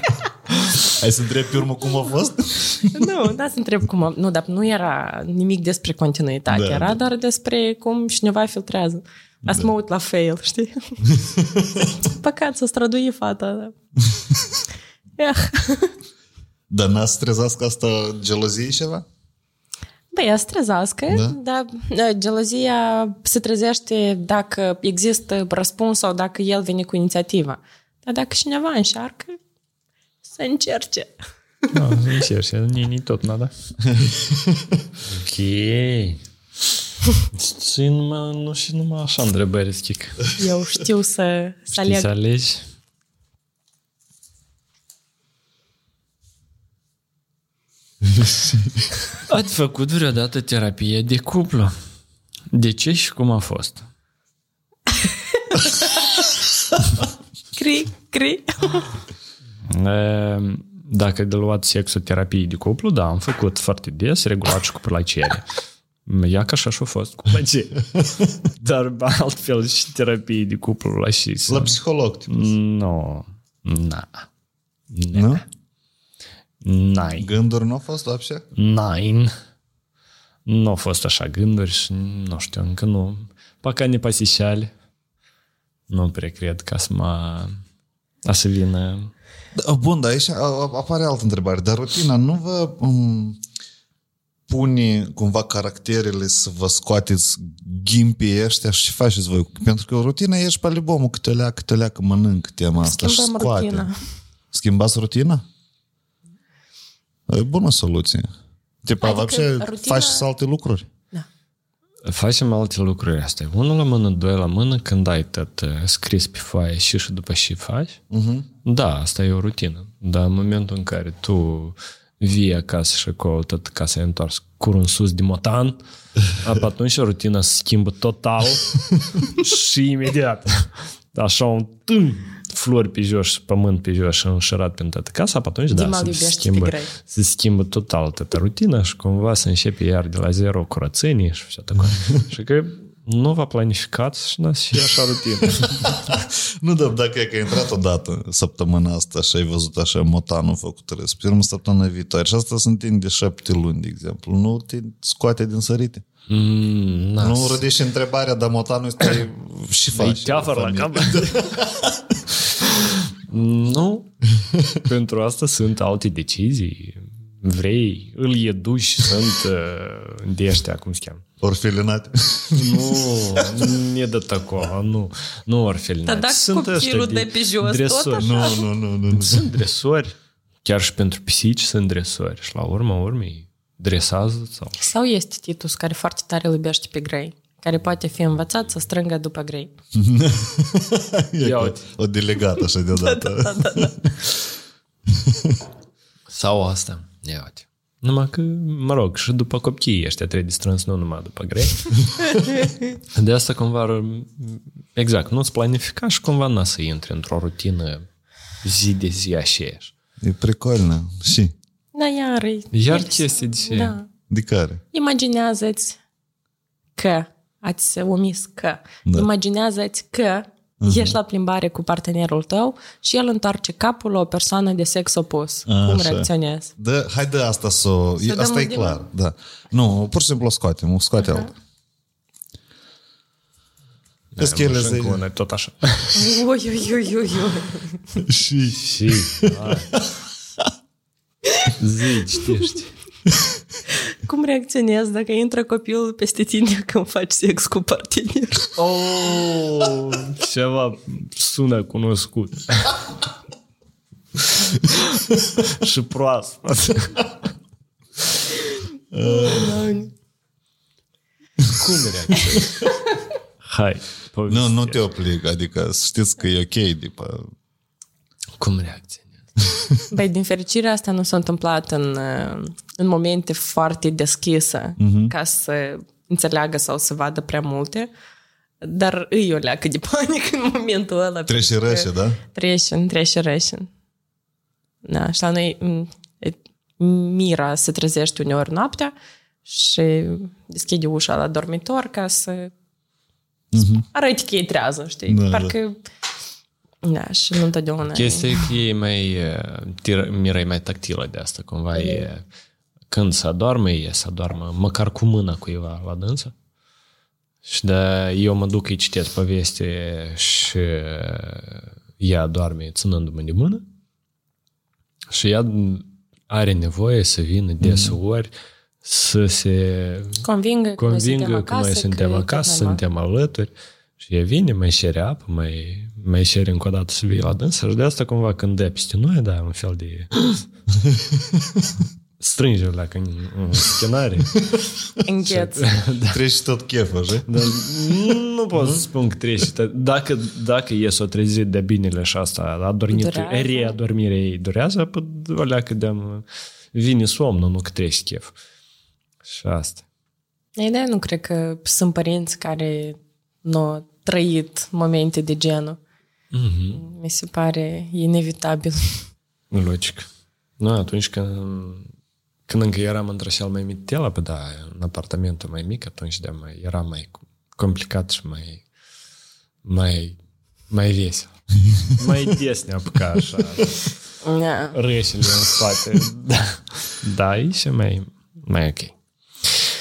Hai să întreb pe urmă cum a fost? Nu, da, să întreb cum... am- Nu, dar nu era nimic despre continuitate. Da, era da. doar despre cum cineva filtrează. Asta mă uit la fail, știi? Păcat să strădui fata. Da. Eh. Dar n-a strezat că asta gelozie ceva? Băi, ea strezească, Da? dar da, gelozia se trezește dacă există răspuns sau dacă el vine cu inițiativa. Dar dacă cineva încearcă, să încerce. Da, încerci, ni, ni tot nada. Ok. Și numai, nu și numai așa întrebări schic. Eu știu să, să Știi să aleg. alegi? Ați făcut vreodată terapie de cuplu? De ce și cum a fost? Cri, cri. Ehm, Dacă de luat sexoterapie de cuplu, da, am făcut foarte des, regulat și cu plăcere. Ia ca așa și-a fost cu plăcere. Dar altfel și terapie de cuplu la și... La psiholog, tipul. Nu. Na. Nu? Nai. Gânduri nu au fost вообще? Nine. Nu au fost așa gânduri și nu știu, încă nu. Пока не посещали. Nu prea cred ca să mă... A să vină... da, Bun, dar aici a- a- apare altă întrebare. Dar rutina nu vă um, pune cumva caracterele să vă scoateți ghimpii ăștia și ce faceți voi? Pentru că rutina ești pe libomul câte o leacă, câte o leacă mănânc tema asta și Schimbăm scoate. rutina. Schimbați rutina? E bună soluție. Tipo, Adică adică rutina- faci și alte lucruri. Facem alte lucruri astea. Unul la mână, doi la mână, când ai tot uh, scris pe foaie și și după și faci. Uh-huh. Da, asta e o rutină. Dar în momentul în care tu vii acasă și acolo tot casa e întors curul în sus de motan, apă atunci rutina se schimbă total și imediat. Așa un tân, flori pe jos și pământ pe jos și înșurat prin toată casa, pe atunci, da, Dima da, se schimbă, se schimbă total toată rutina și cumva se începe iar de la zero curățenie și așa tăcă. și că nu v-a planificat și n și așa rutină. nu, dar dacă e că ai intrat odată săptămâna asta și ai văzut așa motanul făcut respirăm săptămâna viitoare și asta sunt întinde șapte luni, de exemplu, nu te scoate din sărite. Mm, nu rădești întrebarea, dar motanul este și faci. Îi teafăr la cap. Nu. Pentru asta sunt alte decizii. Vrei, îl eduși, sunt uh, de ăștia, cum se cheamă. Orfelinat? Nu, e de tacoa, nu. Nu orfelinat. Dar dacă sunt copilul de pe jos, dresori. tot așa? Nu, nu, nu, nu, nu. Sunt dresori. Chiar și pentru pisici sunt dresori. Și la urma urmei, dresează sau... Sau este Titus care foarte tare îl iubește pe grei? Care poate fi învățat să strângă după grei. E Ia ca uite. o delegată așa deodată. Sau asta. Ia uite. Numai că, mă rog, și după copiii ăștia trebuie strâns, nu numai după grei. De asta cumva, exact, nu-ți planifica și cumva n să intri într-o rutină zi de zi aceeași. E precolnă. Și? Da, iar e- Iar e- chestii de Da. De care? Imaginează-ți că ați omis că. Da. Imaginează-ți că ești la plimbare cu partenerul tău și el întoarce capul la o persoană de sex opus. A, Cum așa. reacționezi? Da, hai de asta să o... Să e- dăm Asta e un clar, da. Nu, pur și simplu o scoatem, o scoate uh-huh. altă. Vezi că ele Și încă se... una e tot așa. Ui, ui, ui, ui, ui. Și... Și, hai. Zi, citești. Cum reacționezi dacă intră copilul peste tine când faci sex cu partener? Oh, ceva sună cunoscut. Și proaspăt. Cum reacționezi? Hai, Nu, nu te oblic, adică să știți că e ok după... Cum reacționezi? Băi, din fericire asta nu s-a întâmplat în, uh, în momente foarte deschise ca să înțeleagă sau să vadă prea multe. Dar îi o leacă de panică în momentul ăla. Trece pentru că- rășe, da? Trece, trece rășe. Da, și la noi m, e- Mira se trezește uneori noaptea și deschide ușa la dormitor ca să arăte că e trează, știi? Da, Parcă... Da, și nu întotdeauna... Chestia e că e mai... uh, tir- Mira e mai tactilă de asta, cumva e... Când se adorme, e să adormă măcar cu mâna cuiva la dânsă. Și de eu mă duc, îi citesc poveste și ea doarme ținându-mă de mână și ea are nevoie să vină deseori să se Convingă că noi suntem convingă că acasă, noi suntem că e acasă, tot normal. suntem alături și ea vine, mai cere apă, mai, mai cere încă o dată să vii la dânsă și de asta cumva când dă peste noi, da, un fel de strânge la în, în schenare. Îngheț. Treci tot chef, așa? Dar nu pot să spun că trece. Dacă, dacă e să o trezi de binele și asta, adormit, Durează. readormirea ei durează, păi o leacă de vine somnul, nu că treci chef. Și asta. Ei, da, nu cred că sunt părinți care nu au trăit momente de genul. Mhm. Mi se pare inevitabil. Logic. Nu, atunci când, când încă eram într-o cel mai mitel, pe da, în apartamentul mai mic, atunci de mai, era mai complicat și mai, mai, mai vesel. mai des ne apuca așa. Da. Rășile în spate. Da, da e și mai, mai ok.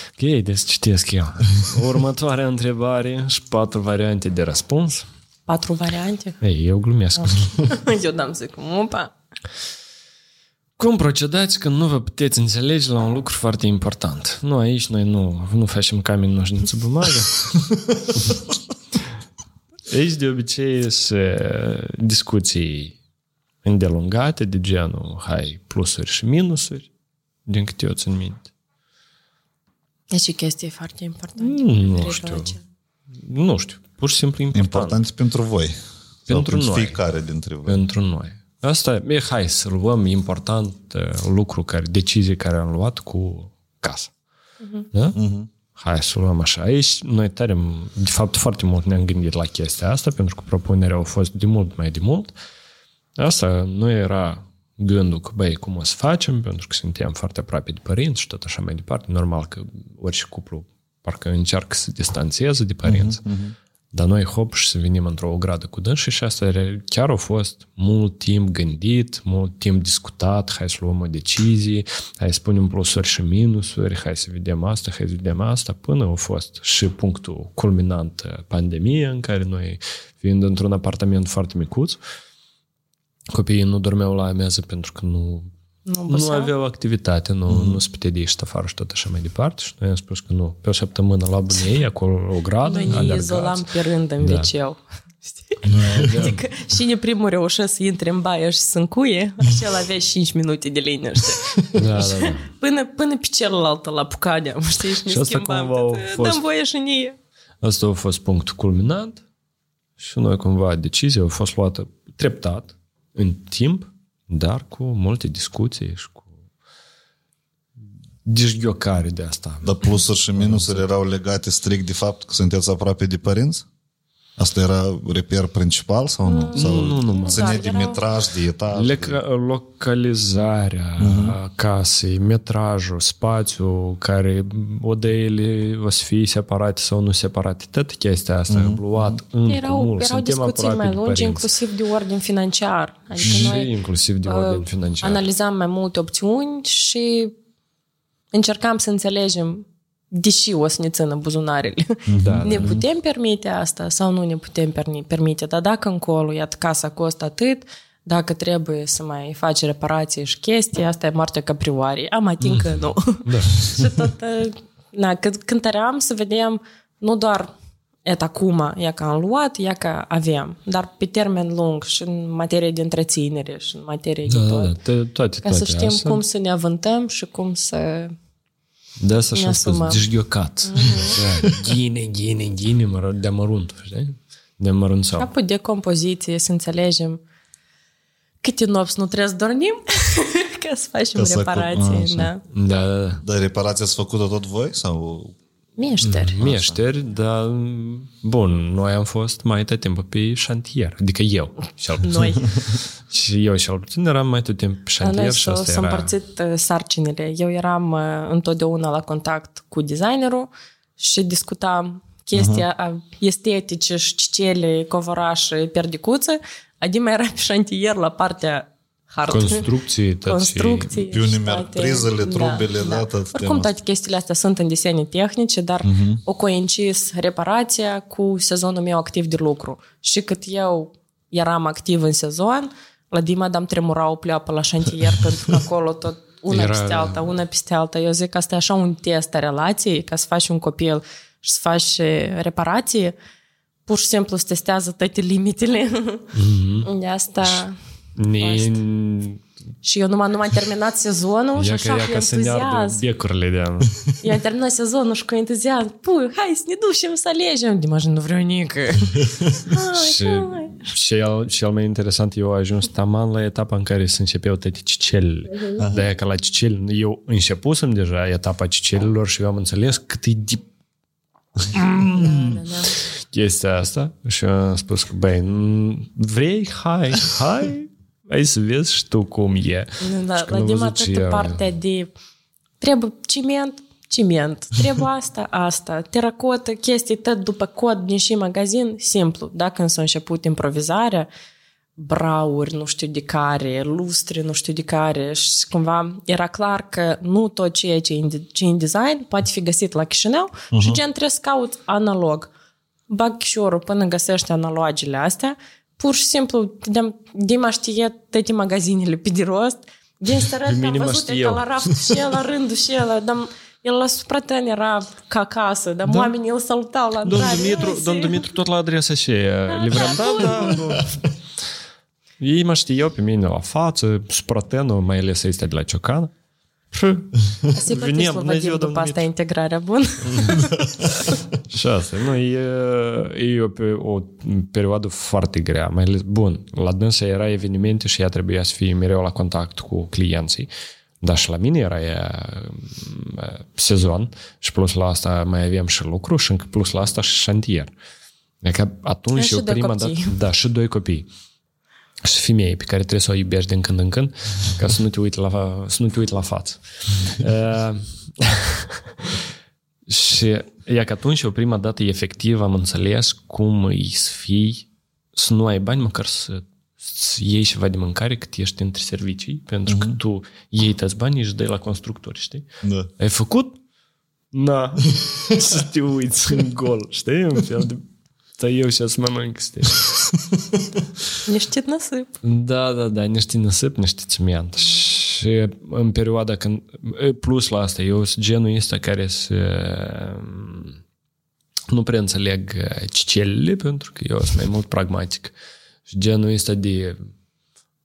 Ok, deci citesc eu. Următoarea întrebare și patru variante de răspuns. Patru variante? Ei, eu glumesc. Eu dam zic, opa. Cum procedați când nu vă puteți înțelege la un lucru foarte important? Nu, aici noi nu, nu facem cameni, noșniță, bumagă. aici de obicei sunt discuții îndelungate de genul, hai, plusuri și minusuri, din câte eu țin minte. Deci e chestie foarte importantă. Nu știu. Nu știu, pur și simplu important. Important pentru voi. Pentru Sau noi. fiecare dintre voi. Pentru noi. Asta e, hai să luăm important uh, lucru, care, decizie care am luat cu casa. Da? Hai să luăm așa. Aici noi tare, de fapt, foarte mult ne-am gândit la chestia asta, pentru că propunerea a fost de mult mai de mult. Asta nu era gândul că, băi, cum o să facem, pentru că suntem foarte aproape de părinți și tot așa mai departe. Normal că orice cuplu parcă încearcă să se distanțeze de părinți. Dar noi, hop, și să venim într-o ogradă cu dânsi și asta chiar a fost mult timp gândit, mult timp discutat, hai să luăm o decizie, hai să punem plusuri și minusuri, hai să vedem asta, hai să vedem asta, până a fost și punctul culminant pandemie, în care noi, fiind într-un apartament foarte micuț, copiii nu dormeau la amiază pentru că nu Nu nu oboseau? aveau activitate, nu, mm. nu se putea de ieși afară și tot așa mai departe. Și noi am spus că nu, pe o săptămână la bunei, acolo o gradă, Noi ne alergați. izolam pe rând în Da. wc Adică cine primul reușea să intre în baie și să încuie, acela avea 5 minute de liniște. Da, da, da. Până, până pe celălalt la pucadeam, știi, și ne Și asta schimbam. cumva tot, a fost- Dăm voie și nie. Asta a fost punctul culminant și noi cumva decizia a fost luată treptat, în timp, dar cu multe discuții și cu dezghiocare de asta. Dar plusuri și minusuri erau legate strict de fapt că sunteți aproape de părinți? Asta era reper principal sau nu? Sau Nu, nu, nu. ține Da, de erau- metraj, de etaj? Leca- localizarea uh-huh. casei, metrajul, spațiul care odăile o să fie separate sau nu separate, tot chestia asta uh-huh. luat încă Erau, mult. erau Suntem discuții aproape mai de lungi, părinți. inclusiv de ordin financiar. Adică și noi inclusiv de ordin uh, financiar. analizam mai multe opțiuni și încercam să înțelegem deși o să ne țină buzunarele. Da, ne putem permite asta sau nu ne putem perni- permite? Dar dacă încolo, iată, casa costă atât, dacă trebuie să mai faci reparații și chestii, asta e moartea caprioare. Am ating că nu. Da. și tot, uh, na, când, cântăream să vedem nu doar et acum, ea că am luat, ea că avem, dar pe termen lung și în materie de întreținere și în materie Da, de da, tot. da, te- toate, Ca toate să știm asta. cum să ne avântăm și cum să... De asta și-am ne spus, asumăm. dezghiocat. Da, Ghine, ghine, ghine, mă, de mărunt, știi? De mărunțau. Capul de compoziție, să înțelegem câte nopți nu trebuie să dormim ca să facem Ca să- reparații. așa. Da. Da, da, da. Dar reparația ați făcut-o tot voi? Sau Meșteri. Meșteri, dar bun, noi am fost mai tot timpul pe șantier, adică eu, cel puțin. Noi. Și eu cel puțin eram mai tot timpul pe La noi șantier și s-au, asta s-au era... împărțit uh, sarcinile. Eu eram uh, întotdeauna la contact cu designerul și discutam chestia uh-huh. estetice și cicele, covorașe, perdicuță. Adima era pe șantier la partea hard. Construcții, tot Construcții. Pe unde și merg toate. prizele, trubele, da, tot Oricum, tema toate chestiile astea sunt în desene tehnice, dar uh-huh. o coincis reparația cu sezonul meu activ de lucru. Și cât eu eram activ în sezon, la Dima dam tremura o pleoapă la șantier, pentru că acolo tot una Era- peste alta, una peste alta. Eu zic că asta e așa un test a relației, ca să faci un copil și să faci eh, reparație, pur și simplu se testează toate limitele. Mm-hmm. De asta... Ne, Și eu numai, numai am terminat sezonul și ia așa că, ia cu ca să ne ardă entuziasm. becurile de anul. Eu am terminat sezonul și cu entuziasm. Pui, hai să ne ducem să alegem. Dimash, nu vreau nică. și, cel, cel mai interesant, eu am ajuns taman la etapa în care se începeau toate cicelele. Uh-huh. De-aia că la cicel, eu începusem deja etapa cicelilor și eu am înțeles cât e de Da, chestia asta și eu am spus că, băi, n- vrei? Hai, hai, hai să vezi și tu cum e. Da, Și la când am Dima văzut și atât ea- partea de trebuie ciment, ciment, trebuie asta, asta, teracotă, chestii tot după cod din și magazin, simplu. Dacă însă a început improvizarea, brauri, nu știu de care, lustre, nu știu de care și cumva era clar că nu tot ceea ce e în, ce e în design poate fi găsit la Chișinău uh-huh. și gen trebuie să cauți analog. Bag chișorul până găsești analogile astea, pur și simplu, de, Dima știe toate magazinele pe de rost, din stărăt am mine mă văzut știu că eu. la raft și el la rândul și el, dar el la suprateni era ca acasă, dar da. oamenii îl salutau la Domnul intrare. Dumitru, Mersi. domnul Dumitru tot la adresa și livrăm, da, da, da. Ei mă știau pe mine la față, supratenul, mai ales este de la Ciocan. Să-i plătiți Veneam, lui bună Vadim ziua, după domnul asta integrarea bună. Și asta, nu, e, e o, pe- o perioadă foarte grea, mai ales, bun, la dânsa era evenimente și ea trebuia să fie mereu la contact cu clienții, dar și la mine era e, m, sezon și plus la asta mai aveam și lucru și încă plus la asta și șantier. Adică atunci Și eu doi prima copii. dată, da, și doi copii. Și femeie pe care trebuie să o iubești din când în când ca să nu te uiți la, să nu te uiți la față. Uh, și ea că atunci eu prima dată efectiv am înțeles cum îi să fii, să nu ai bani, măcar să, să iei ceva de mâncare cât ești între servicii, pentru că tu iei toți banii și își dai la constructori, știi? Da. Ai făcut? Na, să te uiți în gol, știi? Un fel de... Dar eu și să mănânc, știi? Niște năsip. Da, da, da, niște năsip, niște ciment. Și în perioada când... Plus la asta, eu sunt genul ăsta care să... Nu prea înțeleg cicelele, pentru că eu sunt mai mult pragmatic. Și genul ăsta de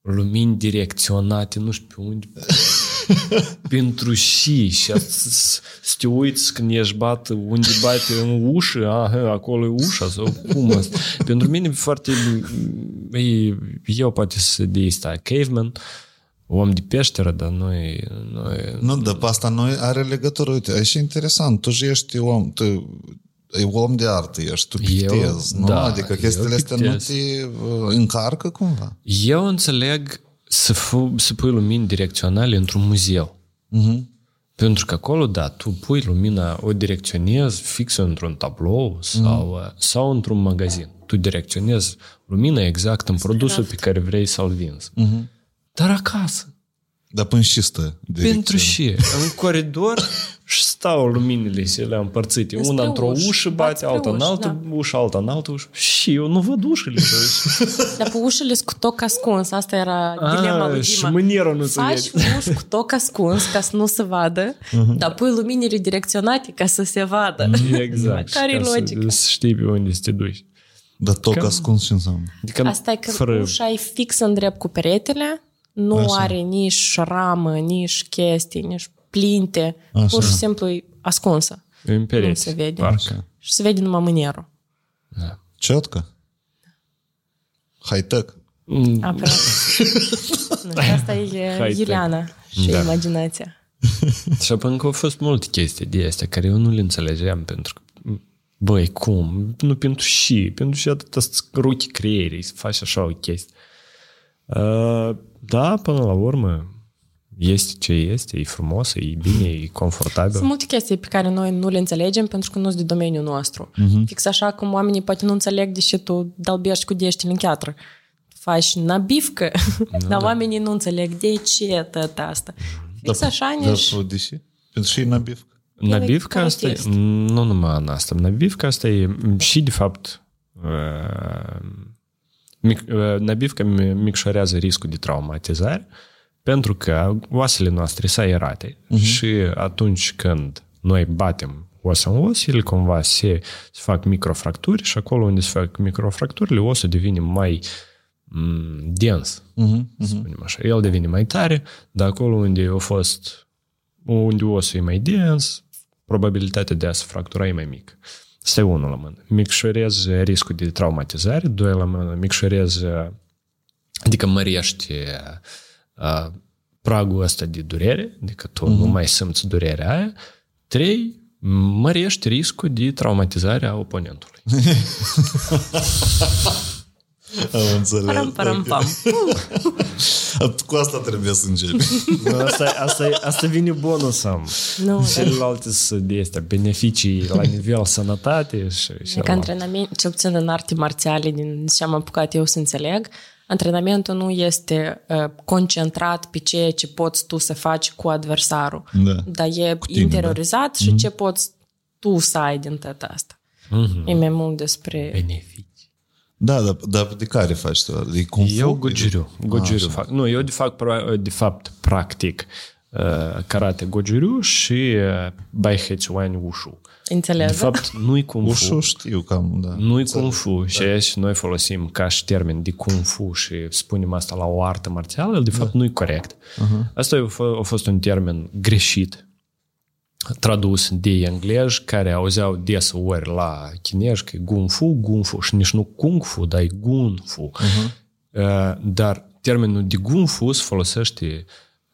lumini direcționate, nu știu pe unde, pentru și și a- să să te uiți când ești bat, unde bate în ușă, aha, acolo e ușa sau cum asta. Pentru mine e foarte, e, eu poate să de asta, caveman, om de peșteră, dar nu e, nu e Nu, dar pe asta nu are legătură. Uite, e și interesant. Tu și ești om, tu, e om de artă, ești, tu pictezi, nu? da, adică eu chestiile astea nu pictez. te uh, încarcă cumva? Eu înțeleg să, fu, să pui lumini direcționale într-un muzeu. Mhm. Pentru că acolo, da, tu pui lumina, o direcționezi fix într-un tablou sau, mm. sau într-un magazin. Tu direcționezi lumina exact în produsul pe care vrei să-l vinzi. Mm-hmm. Dar acasă, Dar până și stă. pentru și în coridor și stau luminile și le împărțite. Înspre Una într-o ușă, ușă bați bate, spre alta în ușă, altă da. ușă, alta în altă ușă. Și eu nu văd ușile. Dar pe ușile sunt cu toc ascuns. Asta era dilema lui Ah, și Dima. mânierul nu se Faci vede. uși cu toc ascuns ca să nu se vadă, dar pui luminile direcționate ca să se vadă. Exact. Care e Ca să- logica? Să știi pe unde să te duci. Dar tot Cam- ascuns ce înseamnă? Adică Asta e când fără... ușa e fix în drept cu peretele, nu Așa. are nici ramă, nici chestii, nici plinte. Așa. Pur și simplu e ascunsă. În Nu pereți. se vede. Parcă. Și se vede numai mânierul. Da. Ciotcă? High-tech? Aproape. Nu, și asta e High-tech. Ileana și Da. imaginația. Și apoi încă au fost multe chestii de astea care eu nu le înțelegeam pentru că băi, cum? Nu pentru și, pentru și atâta să ruchi creierii, să faci așa o chestie. Uh, da, până la urmă, este ce este, e frumos, e bine, e confortabil. Sunt multe chestii pe care noi nu le înțelegem pentru că nu sunt de domeniul nostru. Fix așa cum oamenii poate nu înțeleg de ce tu dalbești cu deștile în cheatră. Faci nabivcă, dar oamenii nu înțeleg de ce tot asta. Fix așa nici... Dar deși? Pentru și nabivcă. Nabivca care asta e, chestii? nu numai în asta, nabivca asta e și de fapt uh, mic, uh, nabivca mi- micșorează riscul de traumatizare pentru că oasele noastre sunt aerate și atunci când noi batem os în os, ele cumva se, se fac microfracturi și acolo unde se fac microfracturile, osul devine mai mm, dens, să spunem așa. El devine mai tare, dar acolo unde a fost unde osul e mai dens, probabilitatea de a se fractura e mai mică. Asta e unul la mână. Micșorez riscul de traumatizare, doi la mână, micșorez, adică mărești uh, pragul ăsta de durere, adică tu nu mai simți durerea aia, trei, mărești riscul de traumatizare a oponentului. Am înțeles. Param, param, pam. Cu asta trebuie să începi. Nu, Asta, asta, asta vine bonusam. Nu, da. Celelalte sunt de astea, beneficii la nivel sănătate și, și E ca antrenament, cel puțin în arte marțiale, din ce am apucat eu să înțeleg, antrenamentul nu este uh, concentrat pe ceea ce poți tu să faci cu adversarul, Da. dar e tine, interiorizat și ce poți tu să ai din tot asta. E mai mult despre... beneficii. Da, dar, dar de care faci tu? De kung fu? Eu gojuriu. Gojuriu fac. Nu, eu de fapt, pra- de fapt practic uh, karate gojuriu și uh, Baihechuan Wushu. Înțeleg? De fapt, nu-i kung Ușu fu. știu cam, da. Nu-i kung fu și aici noi folosim ca și termen de kung fu și spunem asta la o artă marțială, de fapt nu-i corect. Asta a f- a fost un termen greșit tradus de englezi care auzeau des ori la chinezi că e gun fu, gun fu și nici nu kung fu, dar e gun fu. Uh, Dar termenul de gun fu se folosește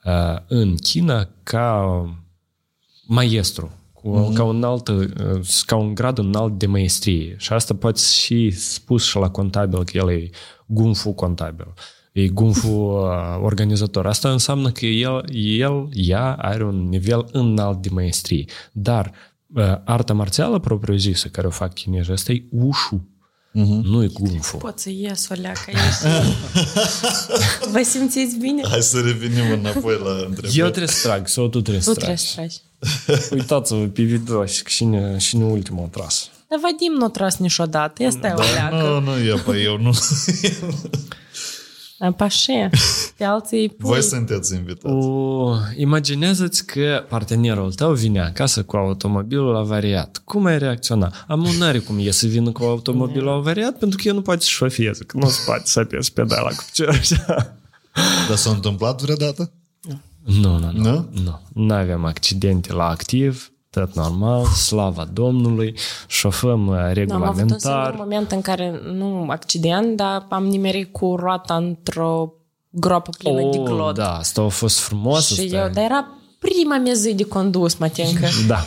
uh, în China ca maestru, cu, ca, un alt, uh, ca un grad înalt de maestrie. Și asta poate și spus și la contabil că el e gun fu contabil. E gun fu uh, organizator. Asta înseamnă că el, el, ea are un nivel înalt de maestrie. Dar uh, arta marțială propriu-zisă care o fac chinezii, asta e ușu. Nu e gun fu. Pot să ies o leacă aici. Vă simțiți bine? Hai să revenim înapoi la întrebare. Eu trebuie să trag sau tu trebuie Nu să trebuie tragi? să tragi. Uitați-vă pe video și cine, cine ultimul a tras. Dar Vadim nu a tras niciodată. Este o leacă. Nu, nu, e pe eu, nu. Pașe. Pe alții pui. Voi sunteți invitați. O, imaginează-ți că partenerul tău vine acasă cu automobilul avariat. Cum ai reacționa? Am nu are cum e să vină cu automobilul avariat pentru că el nu poate să șofieze, că nu se poate să apeși pedala cu piciorul așa. Dar s-a întâmplat vreodată? Nu, nu, nu. Nu? Nu. Nu avem accidente la activ, tot normal, slava Domnului, șofăm uh, Nu, am avut un singur regulamentar. moment în care, nu accident, dar am nimerit cu roata într-o groapă plină de Oh, glod. da, asta a fost frumos. Și asta eu, e. dar era prima mea zi de condus, mă tincă. Da.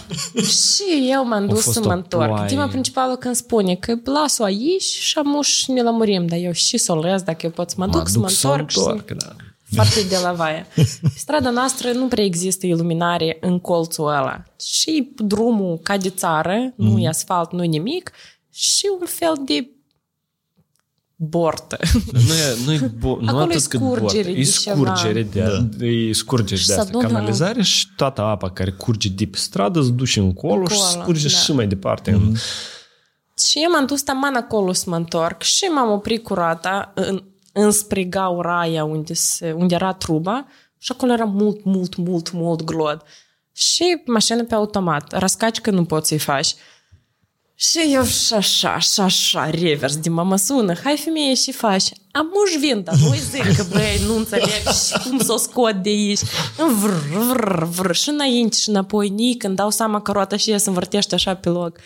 și eu m-am dus fost să o mă întorc. ploaie. Tema principală când spune că las-o aici și amuși ne lămurim, dar eu și să o lăs dacă eu pot să mă duc, să mă întorc. și să- întorc, da. Foarte de la vaia. Pe strada noastră nu prea există iluminare în colțul ăla. Și drumul ca de țară, nu e asfalt, nu nimic, și un fel de bortă. Nu e, nu e bo- nu Acolo e atât cât scurgere bord, de e ceva. scurgere de, da. e scurgere Și de să asta, adună- canalizare și toată apa care curge de pe stradă se duce încolo, și Încolo, scurge da. și mai departe. Mm. Și eu m-am dus taman acolo să mă întorc și m-am oprit cu rata în, înspre gaura aia unde, se, unde era truba și acolo era mult, mult, mult, mult glod. Și mașină pe automat. Rascaci că nu poți să-i faci. Și eu și așa, și așa, revers de mama sună. Hai femeie și faci. Am muș vin, dar nu zic că băi, nu înțeleg și cum să o scot de aici. Vrr, vrr, vrr, și înainte și înapoi, nici când dau seama că roata și ea se învârtește așa pe loc.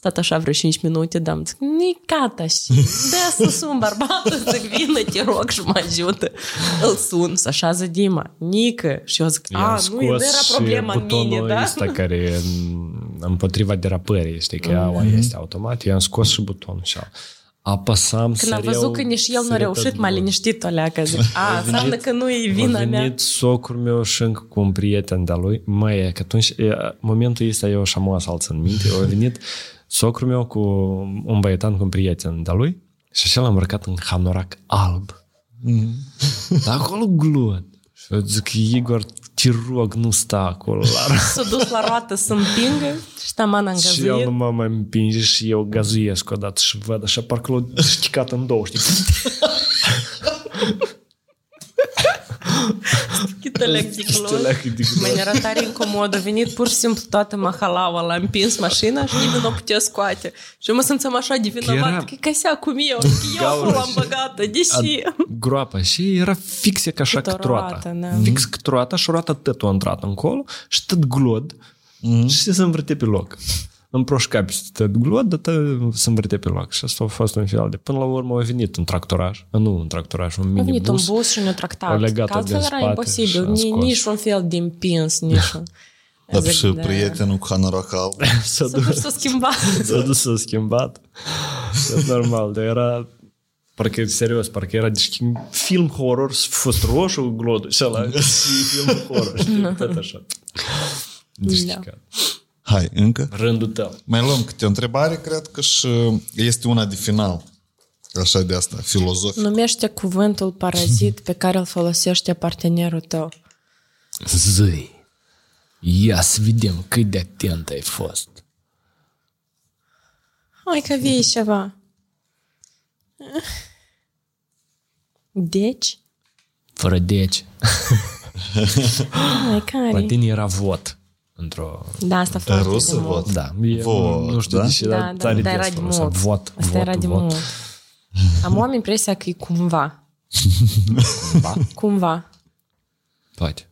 Stat așa vreo 5 minute, dar am zis, nici gata și da să sun bărbatul să vină, te rog și mă ajută. Îl sun, să așează Dima, Nică. Și eu zic, a, nu, nu era problema în mine, da? ăsta care e în- împotriva derapării, știi, că aua este automat, i-am scos și butonul și apăsam Când am săreau- văzut că nici el nu a sărea reușit, tot m-a glodul. liniștit o leacă. Zic, a, înseamnă că nu e vina a mea. venit socrul meu și încă cu un prieten de-a lui. Măi, că atunci, e, momentul ăsta eu și am să în minte. A venit socrul meu cu un băietan cu un prieten de-a lui și așa l-am îmbrăcat în hanorac alb. Dar acolo glod. Și eu zic, Igor, te rog, nu sta acolo la S-a dus la roată să împingă și taman am Și el nu găzuit. mă mai împinge și eu gazuiesc odată și văd așa, parcă l-a sticat în două, știi? Câtă lec de glod. Stelec de glod. Mai era tare incomod. A venit pur și simplu toată mahalaua, l-a împins mașina și nimeni nu o putea scoate. Și eu mă simțeam așa de vinovat, Era- că e casea cum eu, că eu Gaură acolo am și- băgată, deși... groapa și era fix e ca așa Cât o cât roata. roată, da. Fix cât roata și roata tot a intrat încolo și tot glod și se învârte pe loc. Împroșca pe tot glod, dar tot se învârte pe loc. Și asta a fost un fel de... Până la urmă a venit un tractoraj, nu un tractoraj, un A venit un minibus. bus și ne-a O tractat. legat-o Că altfel din era spate imposibil. și a Ni, scos. nici un fel de împins, nici un... Dar Zic, și da. prietenul cu hanorac alb. S-a S-a dus dus, să schimba. s-a dus s-a schimbat. Tot normal, dar era Parcă, serios, parcă era deci, film horror, s- fost roșu glodul și ăla și film horror, știi, tot așa. Deci, Da. Că Hai, încă? rândul tău. Mai luăm câte o întrebare, cred că și este una de final. Așa de asta, filozofic. Numește cuvântul parazit pe care îl folosește partenerul tău. Zi, ia să vedem cât de atent ai fost. Hai că vii ceva. Deci? Fără deci. Hai, care? La tine era vot. Într-o... Da, asta foarte rusă de mult. vot. Da, e, Vot, nu știu da? de ce, Da, dar da, tare dar des era de folosea. mult. Vot, Asta vot, era de vot. mult. Am am impresia că e cumva. Cumva. Poate.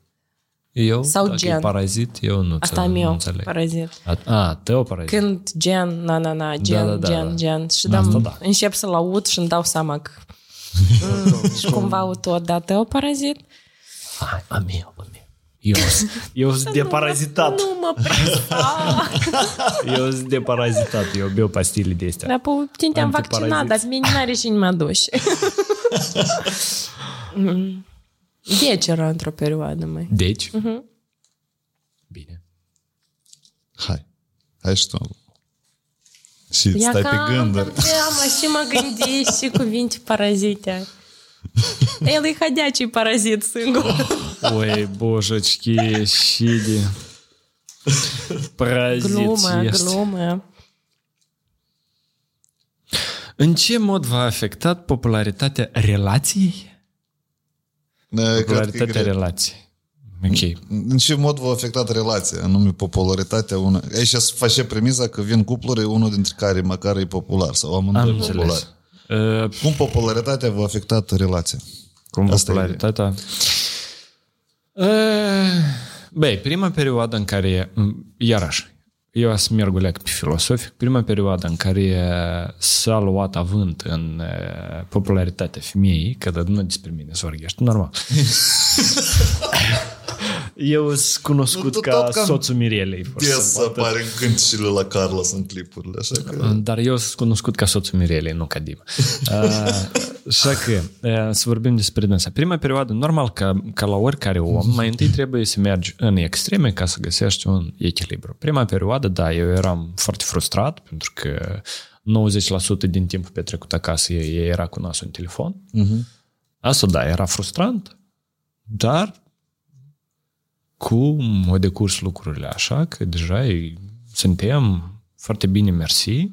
Eu, Sau dacă gen. e parazit, eu nu, Asta ți- am nu eu, înțeleg. parazit. A, a, tău parazit. Când gen, na, na, na, gen, da, da, gen, da. gen. Și Asta dăm, da. încep să-l aud și îmi dau seama că mm, și cumva aud tot, dar tău parazit? Hai, a meu, a meu. Eu, eu sunt de parazitat. Nu mă presa! Eu sunt de parazitat. Eu beau pastile de astea. Dar pe tine te-am Antiparaziți. vaccinat, dar pe mine n-are și mă duci. Mm. Deci era într-o perioadă, mai. Deci? Mhm. Bine. Hai. Hai și tu. Și Ia stai că pe am gânduri. teamă și mă gândi și cuvinte parazite. El e hădeaci parazit singur. Ой, божечки, щиди. Паразит Glumă, este. glumă. În ce mod v-a afectat popularitatea relației? Da, cred că e Popularitatea greu. relației. Ok. În ce mod v-a afectat relația, anume popularitatea una? Aici se face premiza că vin cupluri, unul dintre care măcar e popular sau amândoi Am populari. înțeles. Uh, Cum popularitatea v-a afectat relația? cum Asta e popularitatea? Uh, Băi, prima perioadă în care, m, iarăși, eu să merg o leacă pe filosofic, prima perioadă în care s-a luat avânt în uh, popularitatea femeii, că dar nu despre mine să vorbești, normal. eu sunt cunoscut Nu, tot- ca tot cam soțul Mirelei. Des să apare în cântecile la Carlos în clipurile, așa că... Dar eu sunt cunoscut ca soțul Mirelei, nu ca Dima. Uh, așa că, uh, să vorbim despre dânsa. Prima perioadă, normal, ca, ca la oricare om, mai întâi trebuie să mergi în extreme ca să găsești un echilibru. Prima perioadă, da, eu eram foarte frustrat, pentru că 90% din timpul petrecut acasă ea era cu nasul în telefon. Asta, da, era frustrant, dar cum au decurs lucrurile așa, că deja e- suntem foarte bine mersi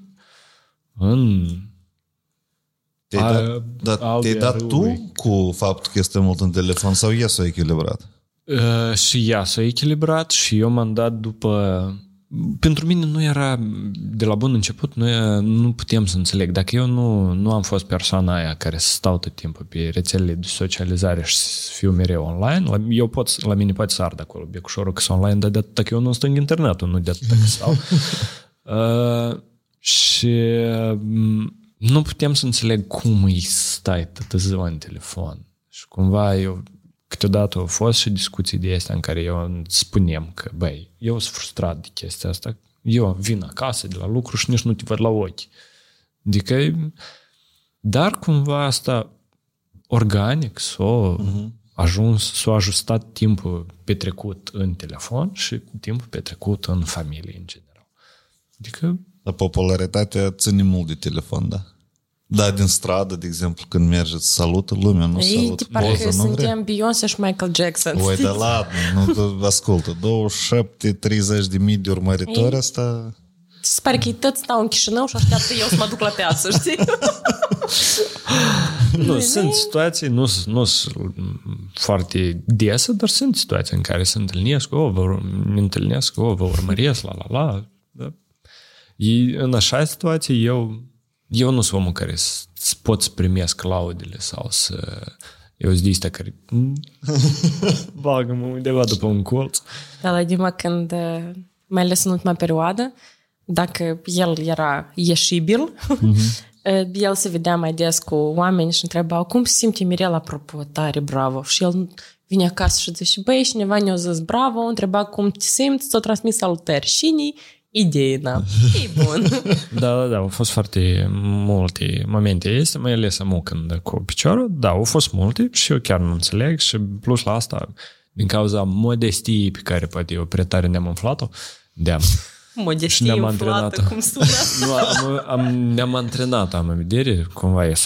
în Te-ai A- dat, da, albia te-ai dat râului. tu cu faptul că este mult în telefon sau e s-a echilibrat? Uh, și ea s-a echilibrat și eu m-am dat după... Pentru mine nu era, de la bun început, nu, e, nu puteam să înțeleg. Dacă eu nu, nu am fost persoana aia care să stau tot timpul pe rețelele de socializare și să fiu mereu online, la, eu pot, la mine poate să ard acolo becușorul că sunt online, dar de atât că eu nu stâng internetul, nu de atât că stau. uh, și mm, nu puteam să înțeleg cum îi stai toată ziua în telefon. Și cumva eu câteodată au fost și discuții de astea în care eu spunem că, băi, eu sunt frustrat de chestia asta, eu vin acasă de la lucru și nici nu te văd la ochi. Adică, dar cumva asta organic s-a uh-huh. ajuns, s-a ajustat timpul petrecut în telefon și timpul petrecut în familie în general. Adică Dar popularitatea ține mult de telefon, da? Da, din stradă, de exemplu, când mergeți, salută lumea, nu Ei, salută. de parcă Poză, nu vrei? suntem Beyoncé și Michael Jackson. Oi, da ladă, nu, tu- ascultă, 27-30 de mii de urmăritori, asta... Se pare că ei toți stau în Chișinău și așteaptă eu să mă duc la piață, știi? Nu, sunt situații, nu, s- nu sunt foarte dese, dar sunt situații în care se întâlnesc, o, vă, ur- ne întâlnesc, o, vă urmăresc, la, la, la. Da. E, în așa situație, eu, eu nu sunt omul care să să pot să primesc laudele sau să... Eu sunt de ăștia care... Bagă-mă undeva după un colț. Dar la Dima, când, uh, mai ales în ultima perioadă, dacă el era ieșibil, uh, el se vedea mai des cu oameni și întrebau cum se simte Mirel apropo, tare, bravo. Și el vine acasă și zice, băi, cineva ne-a zis bravo, întreba cum te simți, s-a transmis salutări. Și idee n-am. E bun. Da, da, da, au fost foarte multe momente. Este mai ales amu când cu piciorul, da, au fost multe și eu chiar nu înțeleg și plus la asta, din cauza modestiei pe care poate eu prea tare ne-am umflat-o, de-am. Modestie ne-am umflată, antrenat. cum sună. Nu, am, am, ne-am antrenat, am în vedere, cumva e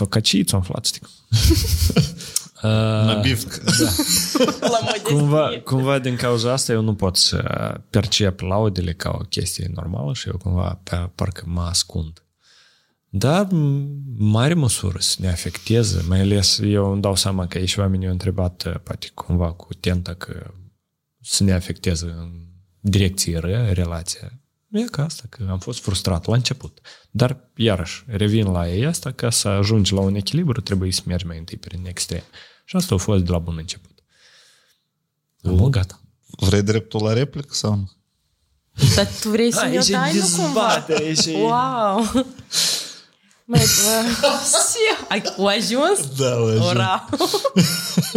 socăciți umflat, știi? Nabivc. La modestie. Cumva, cumva din cauza asta eu nu pot să percep laudele ca o chestie normală și eu cumva pe, parcă mă ascund. Da, în mare măsură să ne afecteze, mai ales eu îmi dau seama că aici oamenii au întrebat uh, poate cumva cu tenta că să ne afecteze în direcție ră relația. E ca asta, că am fost frustrat la început. Dar, iarăși, revin la ei asta, ca să ajungi la un echilibru, trebuie să mergi mai întâi prin extrem. Și asta a fost de la bun început. Am gata. Vrei dreptul la replică sau nu? Dar tu vrei să Da, ne e și dai, nu cumva? dezbatere, e și- Wow! Mai, ai o ajuns? Da, o ajuns. Ura!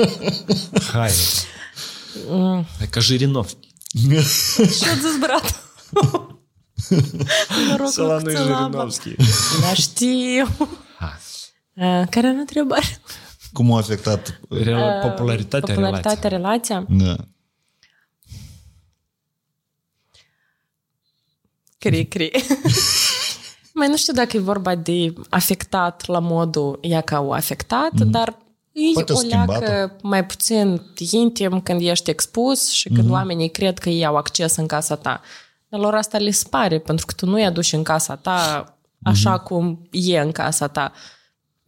Hai. Hai ca Jirinovski. Și-o zis brat. Noroc Să la cu noi țelaba. Jirinovski. Da, știu. Uh, Care era întrebarea? Cum a afectat? Rela- popularitatea, Popularitatea, relației. relația? Da. Cri, cri. Mai nu știu dacă e vorba de afectat la modul ea ca o afectat, mm-hmm. dar e Poate o o leacă schimbat-o. mai puțin intim când ești expus și când mm-hmm. oamenii cred că ei au acces în casa ta. Dar lor asta le spare, pentru că tu nu-i aduci în casa ta așa mm-hmm. cum e în casa ta.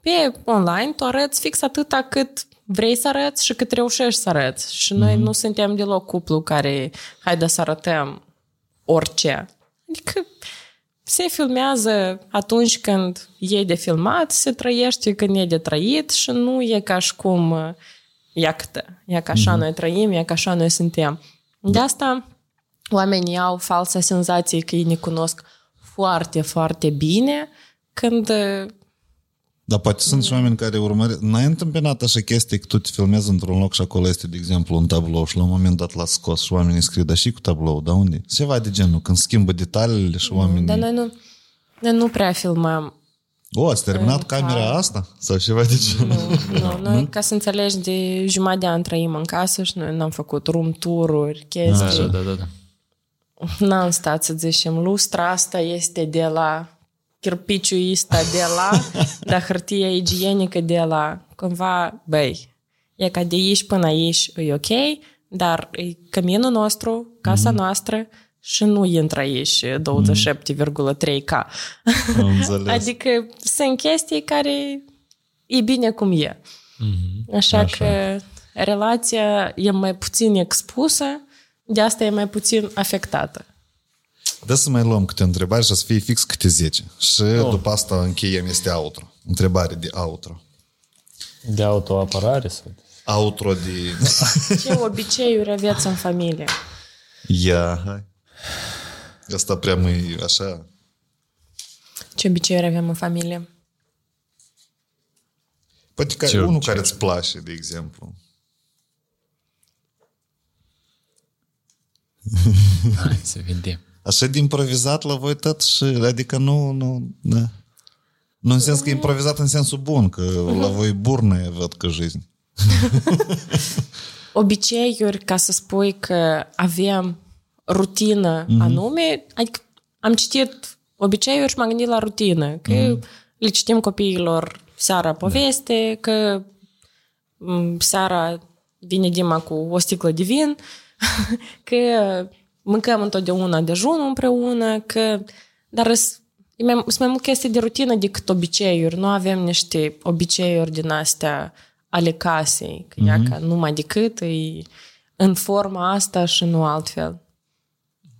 Pe online tu arăți fix atâta cât vrei să arăți și cât reușești să arăți. Și noi nu suntem deloc cuplu care haide să arătăm orice. Adică se filmează atunci când e de filmat, se trăiește când e de trăit și nu e ca și cum uh, iactă, e ca așa mm-hmm. noi trăim, e ca așa noi suntem. De asta oamenii au falsa senzație că ei ne cunosc foarte, foarte bine când uh, Dar poate sunt și oameni care urmăresc. N-ai întâmpinat așa chestii că tu te filmezi într-un loc și acolo este, de exemplu, un tablou și la un moment dat l-a scos și oamenii scriu, dar și cu tablou, dar unde? Ceva de genul, când schimbă detaliile și oamenii... dar noi nu, noi nu prea filmăm O, ați terminat camera asta? Sau ceva de genul? Nu, noi, ca să înțelegi, de jumătate de an trăim în casă și noi n-am făcut room tour-uri, chestii. Da, da, da, da. N-am stat să zicem, lustra asta este de la chirpiciul ăsta de la, dar hârtia igienică de la, cumva, băi, e ca de aici până aici e ok, dar e căminul nostru, casa mm-hmm. noastră și nu intră aici 27,3K. Am înțeles. adică sunt chestii care e bine cum e. Mm-hmm. Așa, Așa că relația e mai puțin expusă, de asta e mai puțin afectată. Da să mai luăm câte întrebări și să fie fix câte 10. Și oh. după asta încheiem, este outro. Întrebare de outro. De autoapărare sau? Outro de... Ce obiceiuri aveți în familie? Ia, hai. Asta prea mai așa... Ce obiceiuri avem în familie? Poate că Ce unul obicei? care îți place, de exemplu. Hai să vedem. Așa de improvizat la voi tot și... Adică nu... nu da. Nu în sens că e improvizat în sensul bun, că la voi burnă văd că жизнь. Obiceiuri, ca să spui că avem rutină mm-hmm. anume, adică am citit obiceiuri și m-am gândit la rutină, că mm-hmm. le citim copiilor seara poveste, da. că m, seara vine Dima cu o sticlă de vin, că mâncăm întotdeauna dejunul împreună, că dar sunt mai, sunt mai mult chestii de rutină decât obiceiuri. Nu avem niște obiceiuri din astea ale casei, că mm-hmm. ea ca numai decât e în forma asta și nu altfel.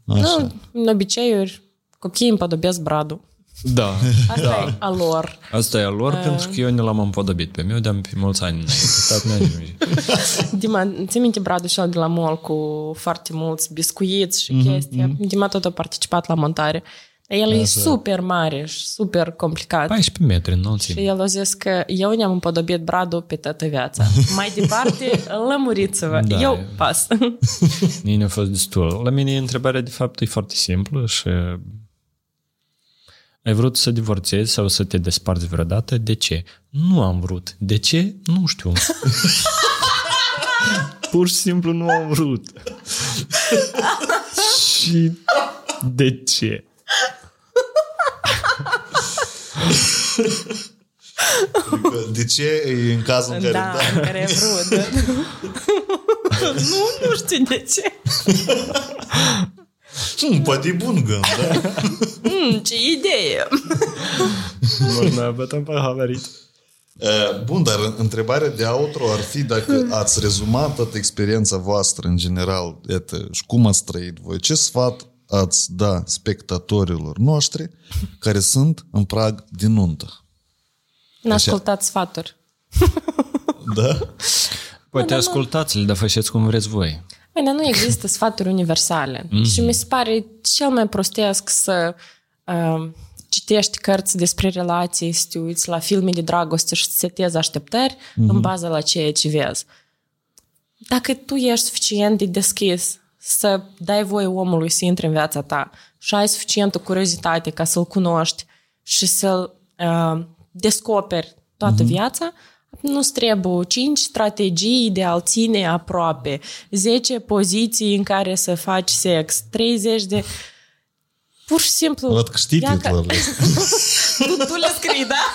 Așa. Nu, în obiceiuri, copiii împodobesc bradul. Da, Asta da. e a lor. Asta e a lor, pentru că eu ne l-am împodobit pe meu de-am pe mulți ani înainte. Tot ne ajunge. Dima, ți minte bradul și de la mall cu foarte mulți biscuiți și mm-hmm. chestii. Dima tot a participat la montare. El e super mare și super complicat. 14 metri înălțime. Și el a zis că eu ne-am împodobit bradul pe toată viața. Mai departe, lămuriți-vă. Da. Eu pas. Mie a fost destul. La mine întrebarea de fapt e foarte simplă și ai vrut să divorțezi sau să te desparți vreodată? De ce? Nu am vrut. De ce? Nu știu. Pur și simplu nu am vrut. și de ce? De ce e în cazul în care... da, în care e vrut. nu, nu știu de ce. Hmm, poate e bun gând, da? Mm, ce idee! Bună, bătăm da, pe haverit. Bun, dar întrebarea de outro ar fi dacă hm. ați rezumat toată experiența voastră în general, iată, și cum ați trăit voi, ce sfat ați da spectatorilor noștri care sunt în prag de nuntă? N-ascultați sfaturi. Da? Poate da, da, da. ascultați-le, dar faceți cum vreți voi. Bine, nu există sfaturi universale. Mm-hmm. Și mi se pare cel mai prostesc să uh, citești cărți despre relații, să te uiți la filme de dragoste și să setezi așteptări mm-hmm. în bază la ceea ce vezi. Dacă tu ești suficient de deschis să dai voie omului să intre în viața ta și ai suficientă curiozitate ca să-l cunoști și să-l uh, descoperi toată mm-hmm. viața, nu-ți trebuie 5 strategii de a-l ține aproape, 10 poziții în care să faci sex, 30 de... Pur și simplu... Văd că știi ia ca- titlurile. tu, tu le scrii, da?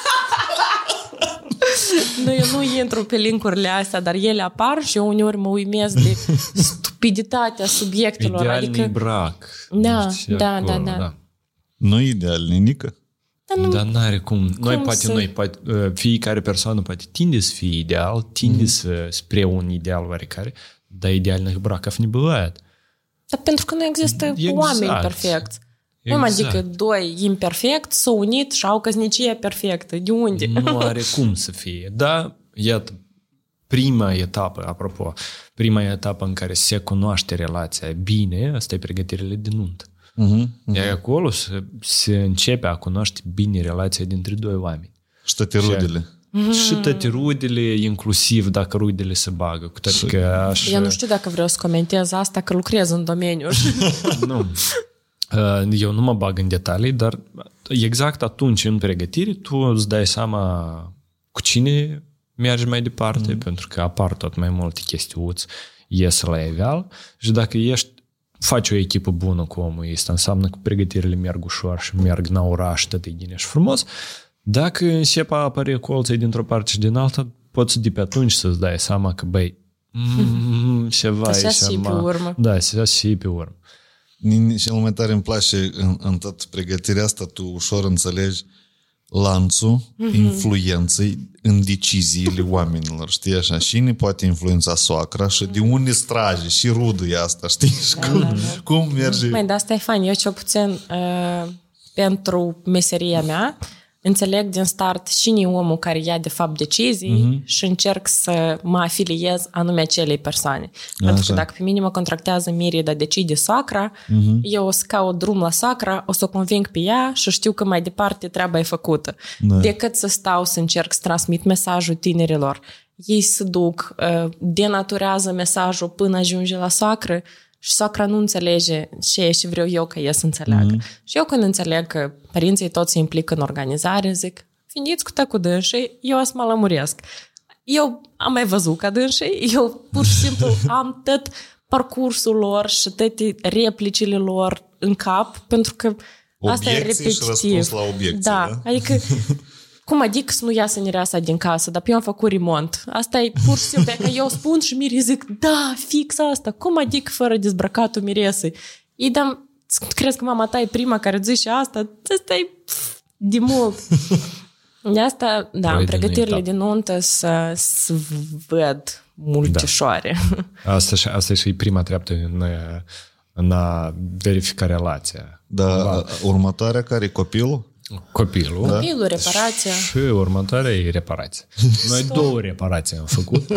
nu, eu nu intru pe linkurile astea, dar ele apar și eu uneori mă uimesc de stupiditatea subiectelor. Idealnic adică, brac. Da, Nu știu, da, acolo, da, da. Nu ideal, nenică. Dar n-are cum. Noi Cum poate, să- noi poate, uh, fiecare persoană poate tinde să fie ideal, tinde Mhm. să spre un ideal oarecare, dar ideальных браков не бывает. Dar pentru că nu există Exact. oameni perfecți. Cum Exact. adică doi imperfect s-au unit și au căsnicie perfectă? De unde? Nu are cum să fie. Da, iată, prima etapă, apropo, prima etapă în care se cunoaște relația bine, asta e pregătirile de nuntă. Uh-huh. Iar acolo se, se începe a cunoaște bine relația dintre doi oameni. Și toate rudele. Și toate rudele, inclusiv dacă rudele se bagă. Cu toate că aș... Eu nu știu dacă vreau să comentez asta, că lucrez în domeniu. nu. Uh, Eu nu mă bag în detalii, dar exact atunci, în pregătire, tu îți dai seama cu cine mergi mai departe, mm. pentru că apar tot mai multe chestiuți, ies la eval și dacă ești faci o echipă bună cu omul ăsta, înseamnă că pregătirile merg ușor și merg în oraș, tot e bine și frumos. Dacă începe a apărea colții dintr-o parte și din alta, poți de pe atunci să-ți dai seama că, băi, mm, ceva Așa e și pe ma- urmă. Da, așa și pe urmă. Nin- Cel mai tare îmi place în, în tot pregătirea asta, tu ușor înțelegi lanțul Mhm. influenței în deciziile oamenilor, știi așa? Și ne poate influența soacra și de unde strage și rudul e asta, știi? Și cum, cum merge... Mai, dar asta e fain. Eu cel puțin uh, pentru meseria mea înțeleg din start cine e omul care ia de fapt decizii uh-huh. și încerc să mă afiliez anume acelei persoane. Pentru că Așa. dacă pe mine mă contractează Miri, dar decide sacra, uh-huh. eu o să caut drum la sacra, o să o conving pe ea și știu că mai departe treaba e făcută. Da. Decât să stau să încerc să transmit mesajul tinerilor. Ei se duc, uh, denaturează mesajul până ajunge la sacră și sacra nu înțelege ce și vreau eu ca ea să înțeleagă. Mm-hmm. Și eu când înțeleg că părinții toți se implică în organizare, zic, veniți cu cu dânsii, eu o să mă lămuresc. Eu am mai văzut ca dânsii, eu pur și simplu am tot parcursul lor și toate replicile lor în cap, pentru că asta e Obiecții și repetitiv. răspuns la obiecții, da? da? adică cum adică să nu iasă nireasa din casă, dar eu am făcut remont. Asta e pur și simplu, că eu spun și Miri zic, da, fix asta. Cum adică fără dezbrăcatul miresei? Ei, dar crezi că mama ta e prima care zice asta? Asta e pf, de mult. De asta, da, Păi, în din pregătirile etapă. de nuntă să, să văd multișoare. Da. Asta, și- asta e și prima treaptă în, în a verifica relația. Dar următoarea care e copilul? Copilul. Copilul, reparația. Și următoarea e reparație. Noi două reparații am făcut.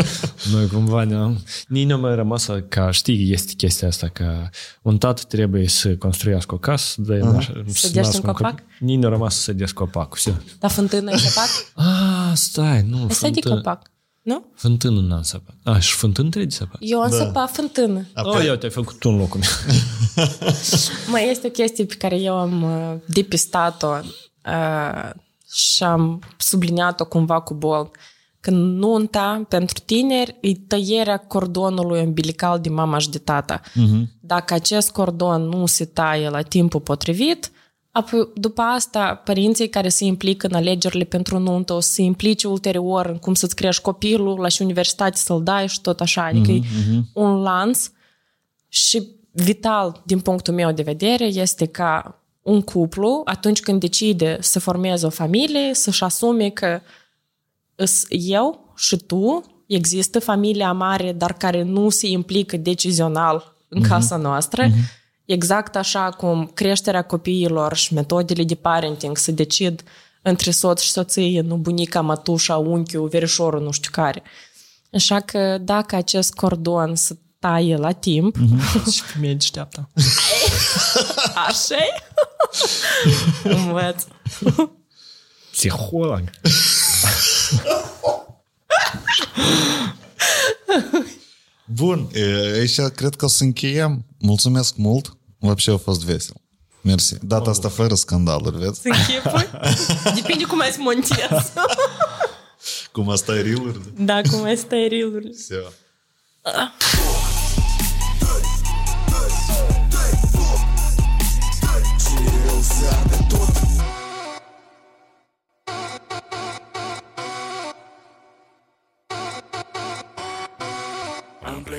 Noi cumva ne-am... Nici nu mai rămas ca, știi, este chestia asta, că un tată trebuie să construiască o casă, de uh-huh. să sădească un copac? Nici nu a rămas să sădească copacul. Dar fântână e copac? Ah, stai, nu, Ai fântână. copac, nu? Fântână n-am săpat. A, și fântână trebuie de săpat. Eu am da. săpat fântână. Oh, eu te-ai făcut tu în locul meu. Mai este o chestie pe care eu am uh, depistat-o uh, și am subliniat-o cumva cu bol. Că nunta pentru tineri e tăierea cordonului umbilical de mama și de tata. Uh-huh. Dacă acest cordon nu se taie la timpul potrivit, apoi după asta părinții care se implică în alegerile pentru nuntă o să se implice ulterior în cum să-ți crești copilul, la și universitate să-l dai și tot așa. Adică uh-huh. e un lans și vital din punctul meu de vedere este ca un cuplu, atunci când decide să formeze o familie, să-și asume că eu și tu, există familia mare, dar care nu se implică decizional în uh-huh. casa noastră, uh-huh. Exact așa cum creșterea copiilor și metodele de parenting se decid între soț și soție, nu bunica, mătușa, unchiul, verișorul, nu știu care. Așa că dacă acest cordon să taie la timp... Mm-hmm. și femeia deșteaptă. așa Învăț. Psiholog. Bun, aici cred că o să încheiem. Mulțumesc mult. Вообще a fost vesel. Mersi. Data asta fără scandaluri, vezi? Să închipui? Depinde cum ai montezi. cum asta e reel Da, cum asta e reel Все. Am